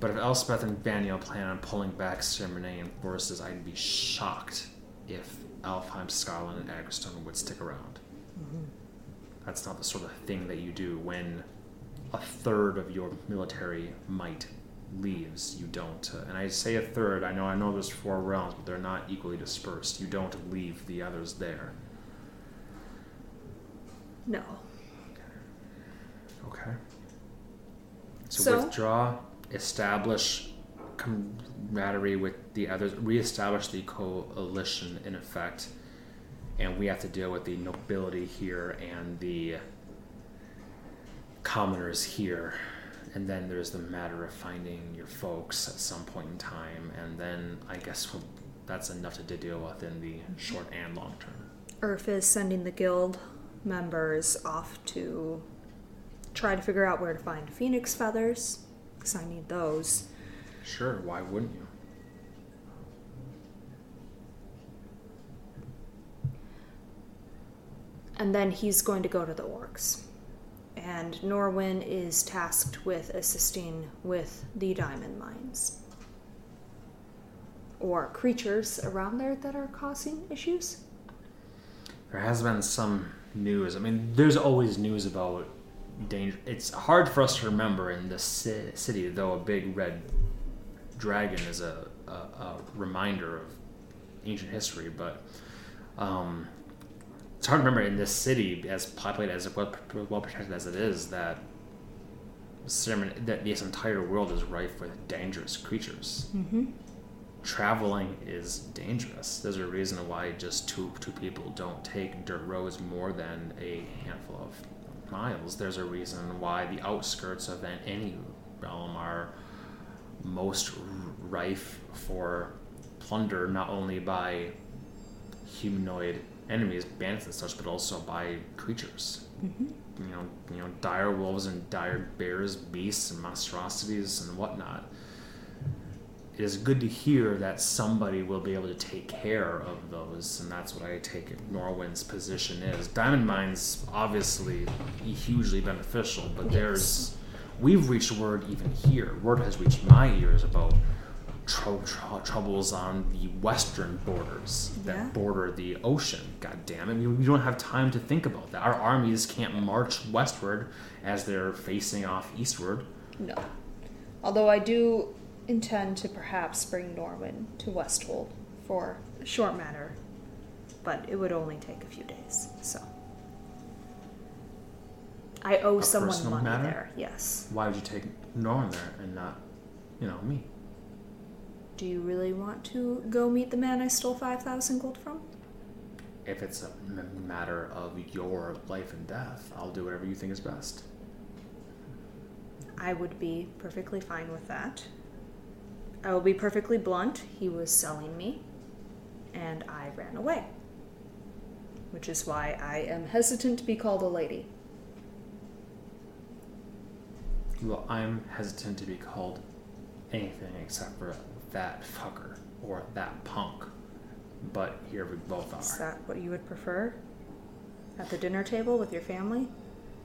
But if Elspeth and Vaniel plan on pulling back Ceremonian forces, I'd be shocked if Alfheim, Scotland, and Aggerstone would stick around. That's not the sort of thing that you do when a third of your military might leaves. You don't, uh, and I say a third. I know I know there's four realms, but they're not equally dispersed. You don't leave the others there. No. Okay. So, So? withdraw, establish camaraderie with the others, reestablish the coalition in effect, and we have to deal with the nobility here and the commoners here. And then there's the matter of finding your folks at some point in time, and then I guess we'll, that's enough to deal with in the short and long term. Urf is sending the guild members off to try to figure out where to find phoenix feathers, because I need those. Sure, why wouldn't you? And then he's going to go to the orcs. And Norwin is tasked with assisting with the diamond mines. Or creatures around there that are causing issues. There has been some news. I mean, there's always news about danger. It's hard for us to remember in this ci- city, though a big red dragon is a, a, a reminder of ancient history. But um, it's hard to remember in this city, as populated as well, well protected as it is, that ceremony, that this entire world is rife with dangerous creatures Mm-hmm. traveling is dangerous. There's a reason why just two two people don't take dirt roads more than a handful of miles. There's a reason why the outskirts of any realm are most rife for plunder, not only by humanoid enemies, bandits and such, but also by creatures. Mm-hmm. You know, you know, dire wolves and dire bears, beasts and monstrosities and whatnot it is good to hear that somebody will be able to take care of those, and that's what I take it Norwin's position is. Diamond mines obviously hugely beneficial, but there's we've reached word even here. Word has reached my ears about tr- tr- troubles on the western borders that Yeah. border the ocean. God damn it, we, we don't have time to think about that. Our armies can't march westward as they're facing off eastward. No. Although I do intend to perhaps bring Norwin to Westwold for a short matter, but it would only take a few days, so. I owe someone money matter? there, yes. Why would you take Norwin there and not, you know, me? Do you really want to go meet the man I stole 5,000 gold from? If it's a m- matter of your life and death, I'll do whatever you think is best. I would be perfectly fine with that. I will be perfectly blunt. He was selling me, and I ran away. Which is why I am hesitant to be called a lady. Well, I'm hesitant to be called anything except for that fucker or that punk. But here we both are. Is that what you would prefer? At the dinner table with your family?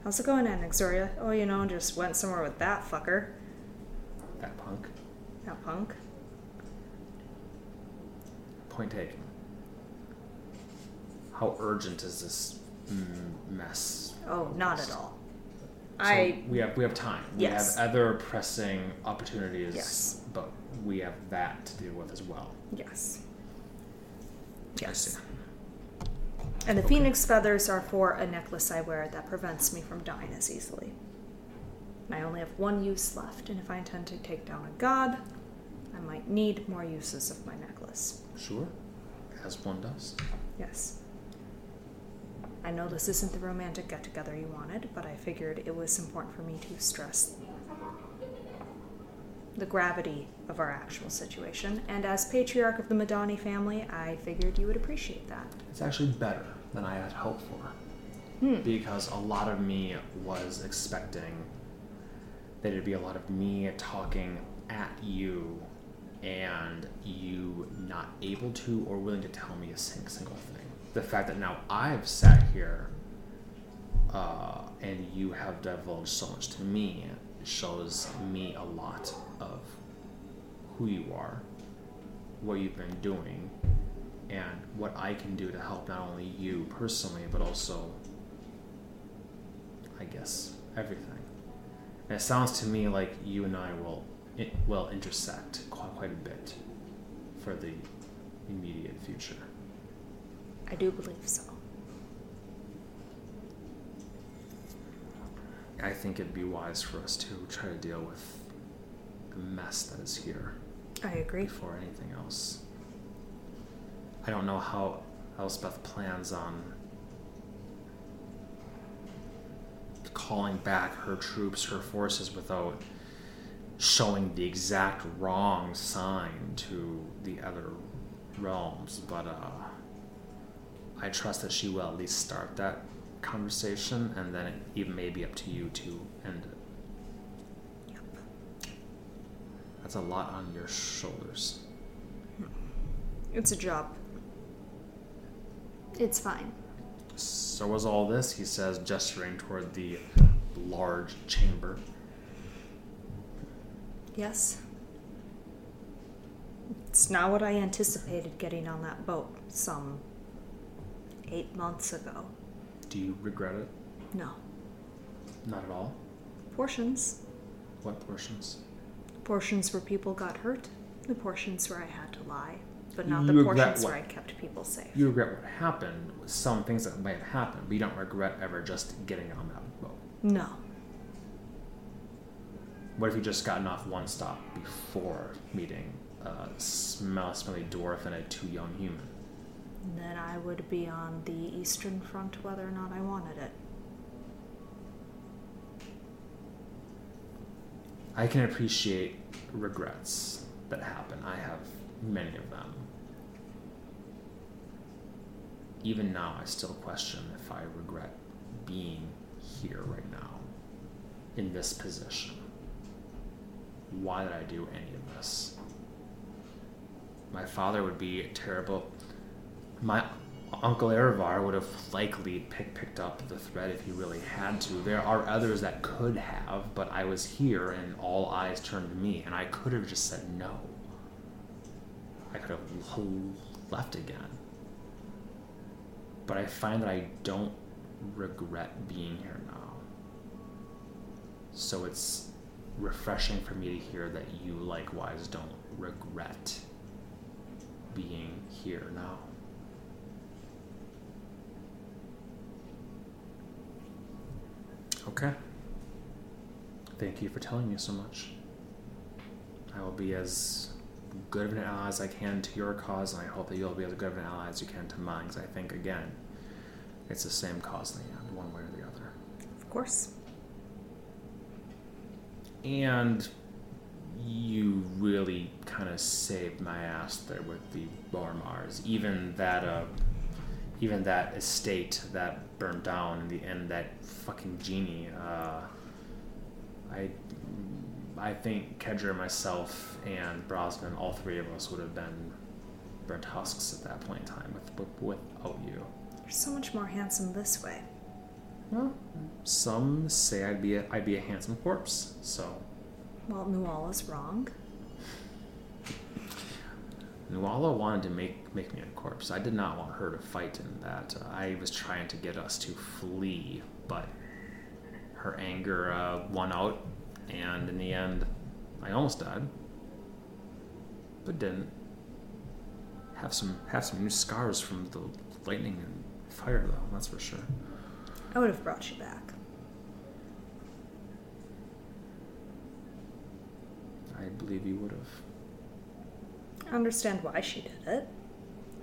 How's it going, Anexoria? Oh, you know, just went somewhere with that fucker. That punk. That punk. Point taken. How urgent is this mess? Oh, not at all. So I. we have we have time. We have other pressing opportunities. Yes. But we have that to deal with as well. Yes. Yes. And the Okay. phoenix feathers are for a necklace I wear that prevents me from dying as easily. And I only have one use left, and if I intend to take down a god, I might need more uses of my necklace. Sure. As one does. Yes. I know this isn't the romantic get together you wanted, but I figured it was important for me to stress the gravity of our actual situation, and as patriarch of the Medani family, I figured you would appreciate that. It's actually better than I had hoped for. Hmm. because a lot of me was expecting that it'd be a lot of me talking at you and you not able to or willing to tell me a sing- single thing. The fact that now I've sat here uh, and you have divulged so much to me shows me a lot of who you are, what you've been doing, and what I can do to help not only you personally, but also, I guess, everything. And it sounds to me like you and I will will intersect quite, quite a bit for the immediate future. I do believe so. I think it'd be wise for us to try to deal with the mess that is here I agree. before anything else. I don't know how Elspeth plans on calling back her troops, her forces, without showing the exact wrong sign to the other realms. But uh, I trust that she will at least start that conversation, and then it even may be up to you to end it. Yep. That's a lot on your shoulders. It's a job. It's fine. So was all this, he says, gesturing toward the large chamber. Yes. It's not what I anticipated getting on that boat some eight months ago. Do you regret it? No. Not at all. Portions. What portions? Portions where people got hurt. The portions where I had to lie. But not You the portions what? where I kept people safe. You regret what happened, some things that might have happened, but you don't regret ever just getting on that boat. No. What if you just gotten off one stop before meeting a smell, smelly dwarf and a too young human? Then I would be on the Eastern Front whether or not I wanted it. I can appreciate regrets that happen. I have many of them. Even now, I still question if I regret being here right now, in this position. Why did I do any of this? My father would be terrible. My Uncle Erevar would have likely pick, picked up the thread if he really had to. There are others that could have, but I was here and all eyes turned to me, and I could have just said no. I could have left again. But I find that I don't regret being here now. So it's refreshing for me to hear that you likewise don't regret being here now. Okay. Thank you for telling me so much. I will be as good of an ally as I can to your cause, and I hope that you'll be as good of an ally as you can to mine, because I think, again, it's the same cause in the end, one way or the other. Of course. And you really kind of saved my ass there with the Boromars. Even that, uh, even that estate that burned down in the end, that fucking genie. Uh, I, I think Kedra, myself, and Brosnan, all three of us would have been burnt husks at that point in time with, with, without you. You're so much more handsome this way. Well, some say I'd be a, I'd be a handsome corpse. So Well, Nuala's wrong. Nuala wanted to make make me a corpse. I did not want her to fight in that. Uh, I was trying to get us to flee, but her anger uh, won out, and in the end, I almost died, but didn't. Have some have some new scars from the lightning and fire, though. That's for sure. I would have brought you back. I believe you would have. Understand why she did it.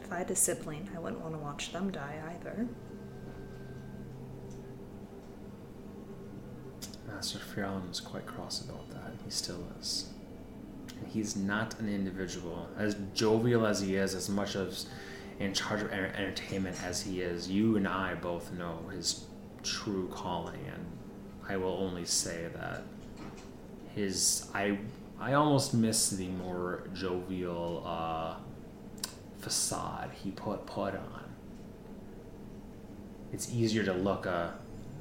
If I had a sibling, I wouldn't want to watch them die either. Master Fierlin was quite cross about that. He still is. And he's not an individual. As jovial as he is, as much as in charge of enter- entertainment as he is, you and I both know his true calling. And I will only say that his. I, I almost miss the more jovial uh, facade he put, put on. It's easier to look a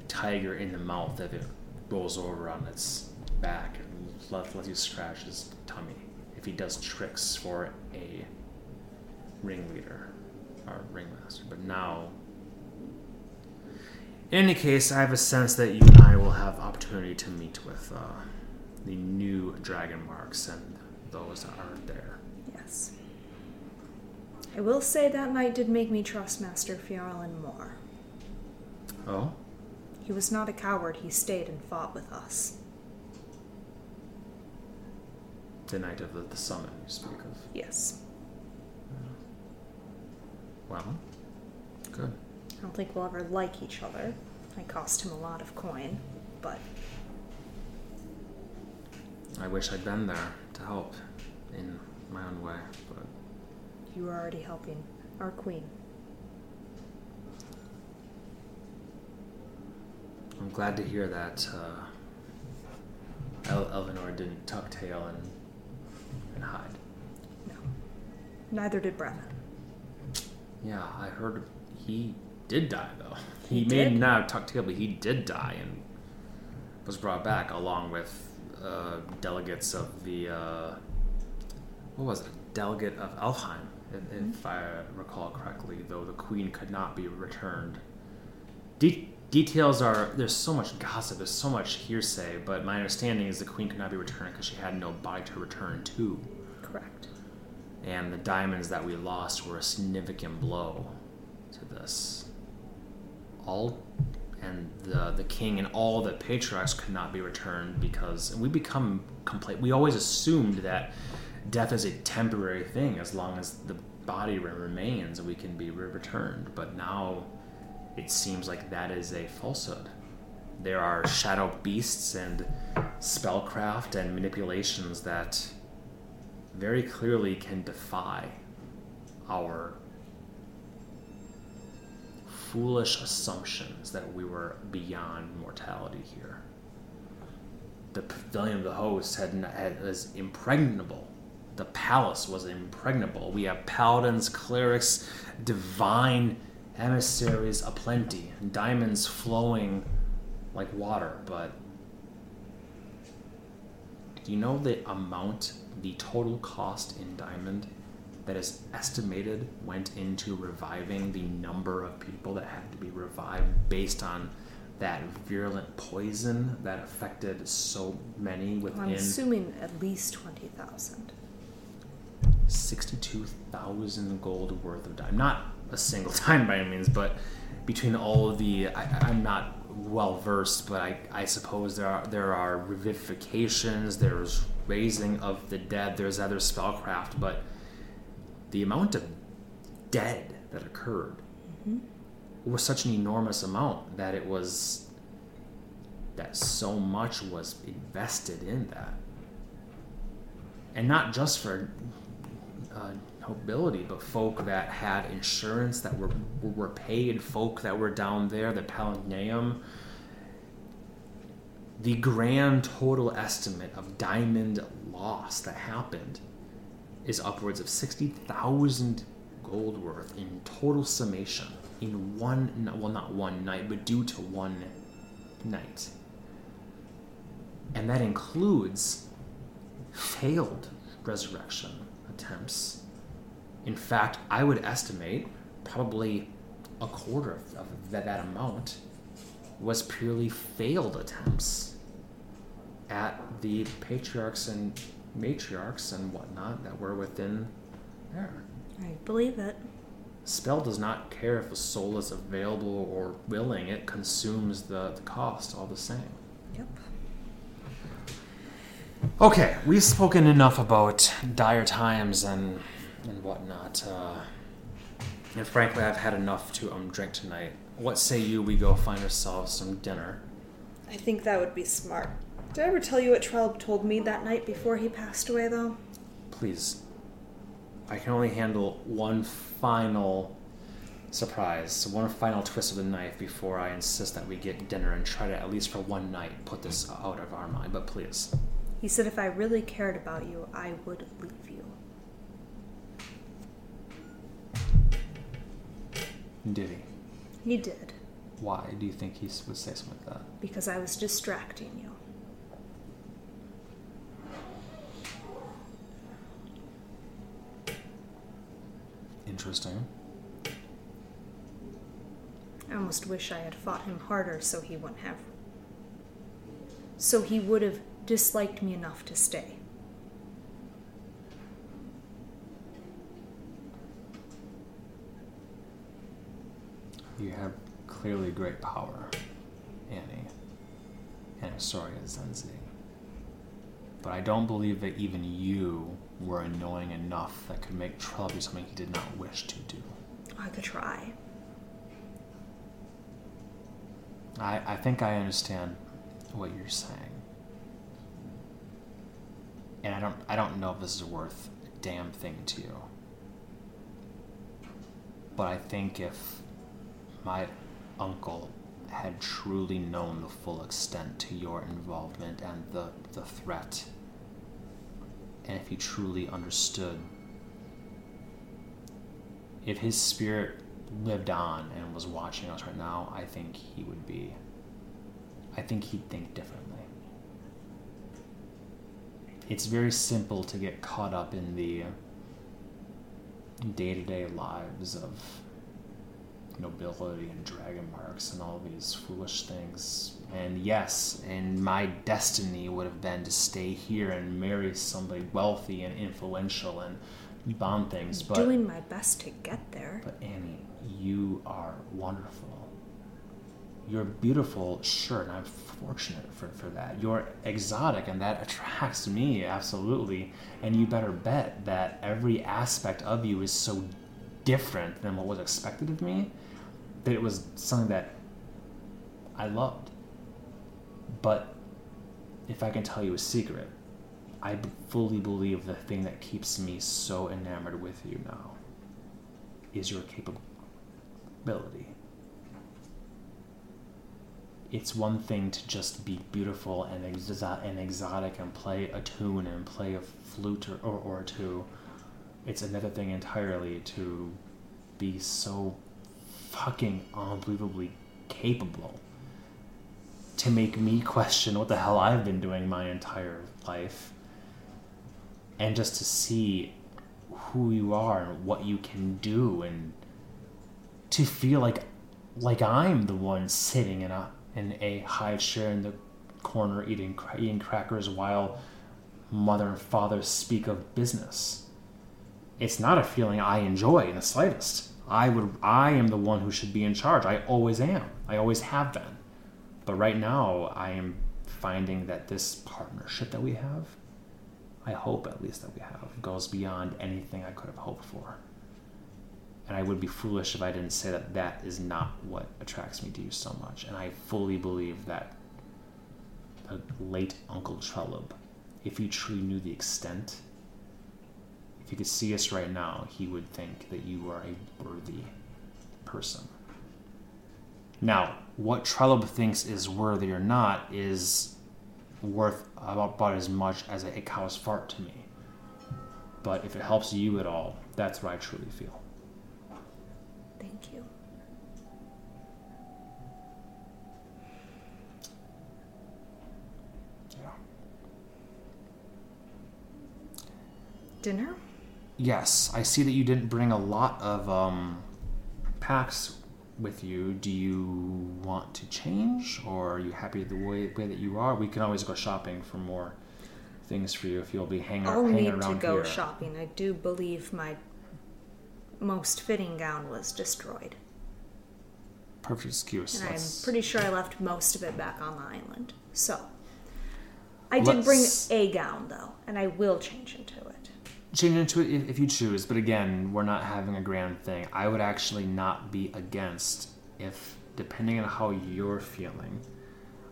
tiger in the mouth if it rolls over on its back and let, lets you scratch his tummy if he does tricks for a ringleader or ringmaster. But now, in any case, I have a sense that you and I will have opportunity to meet with uh, the new dragon marks and those that aren't there. Yes. I will say that night did make me trust Master Fjarlin more. Oh, He was not a coward, he stayed and fought with us. the night of the, the summit you speak of. Yes. Well, good. I don't think we'll ever like each other. I cost him a lot of coin, but I wish I'd been there to help in my own way, but you were already helping our queen. I'm glad to hear that uh, El- Elvinor didn't tuck tail and, and hide. No. Neither did Bremen. Yeah, I heard he did die though. He He, may did? not have tucked tail, but he did die and was brought back along with uh, delegates of the uh, what was it? Delegate of Elfheim, if, if I recall correctly. Though the queen could not be returned. De- details are there's so much gossip, there's so much hearsay, but my understanding is the queen could not be returned because she had no body to return to Correct. and the diamonds that we lost were a significant blow to this. All and the the king and all the patriarchs could not be returned because we become complete. We always assumed that death is a temporary thing as long as the body remains, we can be returned. But now it seems like that is a falsehood. There are shadow beasts and spellcraft and manipulations that very clearly can defy our foolish assumptions that we were beyond mortality here. The pavilion of the host had, had was impregnable. The palace was impregnable. We have paladins, clerics, divine emissaries aplenty, diamonds flowing like water, but do you know the amount, the total cost in diamond that is estimated went into reviving the number of people that had to be revived based on that virulent poison that affected so many within. I'm assuming at least 20,000. 62,000 gold worth of dime. Not a single time by any means, but between all of the, I, I'm not well versed, but I, I suppose there are there are revivifications, there's raising of the dead, there's other spellcraft, but the amount of dead that occurred was such an enormous amount that it was that so much was invested in that and not just for uh, nobility, but folk that had insurance that were were paid, folk that were down there, the Palaneum. The grand total estimate of diamond loss that happened is upwards of sixty thousand gold worth in total summation in one well not one night but due to one night and that includes failed resurrection attempts. In fact, I would estimate probably a quarter of, that amount was purely failed attempts at the patriarchs and matriarchs and whatnot that were within there. I believe it. Spell does not care if a soul is available or willing, it consumes the, the cost all the same. Yep. Okay, we've spoken enough about dire times and and whatnot. Uh, and frankly, I've had enough to um drink tonight. What say you? We go find ourselves some dinner. I think that would be smart. Did I ever tell you what Trell told me that night before he passed away, though? Please. I can only handle one final surprise, one final twist of the knife before I insist that we get dinner and try to at least for one night put this out of our mind. But please. He said if I really cared about you, I would leave you. Did he? He did, Why do you think he would say something like that? because I was distracting you. Interesting. I almost wish I had fought him harder so he wouldn't have. So he would have disliked me enough to stay. You have clearly great power, Annie, and Asoria Zenzi. But I don't believe that even you were annoying enough that could make Trell do something he did not wish to do. I could try. I, I think I understand what you're saying. And I don't I don't know if this is worth a damn thing to you. But I think if my uncle had truly known the full extent to your involvement and the, the threat, and if he truly understood, if his spirit lived on and was watching us right now, I think he would be, I think he'd think differently. It's very simple to get caught up in the day to day lives of nobility and dragon marks and all these foolish things. And yes, and my destiny would have been to stay here and marry somebody wealthy and influential and bond things. But Doing my best to get there. but Annie, you are wonderful. You're beautiful, sure, and I'm fortunate for, for that. You're exotic, and that attracts me, absolutely. And you better bet that every aspect of you is so different than what was expected of me that it was something that I loved. But if I can tell you a secret, I fully believe the thing that keeps me so enamored with you now is your capability. It's one thing to just be beautiful and, and exotic and play a tune and play a flute or, or, or two. It's another thing entirely to be so fucking unbelievably capable to make me question what the hell I've been doing my entire life and just to see who you are and what you can do and to feel like like I'm the one sitting in a in a high chair in the corner eating eating crackers while mother and father speak of business. It's not a feeling I enjoy in the slightest. I would I am the one who should be in charge. I always am. I always have been. But right now I am finding that this partnership that we have, I hope at least that we have, goes beyond anything I could have hoped for. And I would be foolish if I didn't say that that is not what attracts me to you so much. And I fully believe that the late Uncle Trelub, if he truly knew the extent, if he could see us right now, he would think that you are a worthy person. Now, what Trelub thinks is worthy or not is worth about, about as much as a cow's fart to me. But if it helps you at all, that's what I truly feel. Thank you. Yeah. Dinner? Yes, I see that you didn't bring a lot of um, packs with you. Do you want to change, or are you happy the way, way that you are? We can always go shopping for more things for you if you'll be hanging, I'll hanging need to go here. shopping. I do believe my most fitting gown was destroyed. Perfect excuse. And Let's- I'm pretty sure I left most of it back on the island. So, I did bring a gown though, and I will change into it. Change into it if, if you choose. But again, we're not having a grand thing. I would actually not be against if, depending on how you're feeling,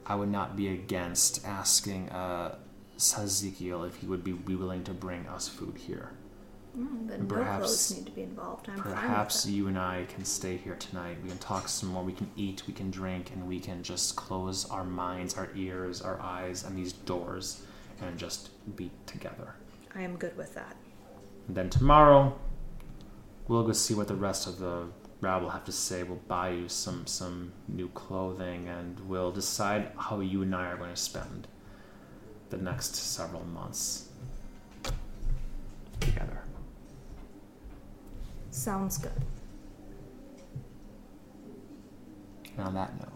I would not be against asking uh, Sazekiel if he would be, be willing to bring us food here. Mm, then Perhaps- need to be involved. I'm Perhaps you and I can stay here tonight. We can talk some more. We can eat. We can drink, and we can just close our minds, our ears, our eyes, and these doors, and just be together. I am good with that. And then tomorrow, we'll go see what the rest of the rabble have to say. We'll buy you some some new clothing, and we'll decide how you and I are going to spend the next several months together. Sounds good. And on that note,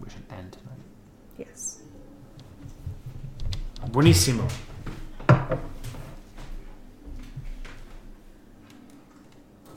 we should end tonight. Yes. Buonissimo.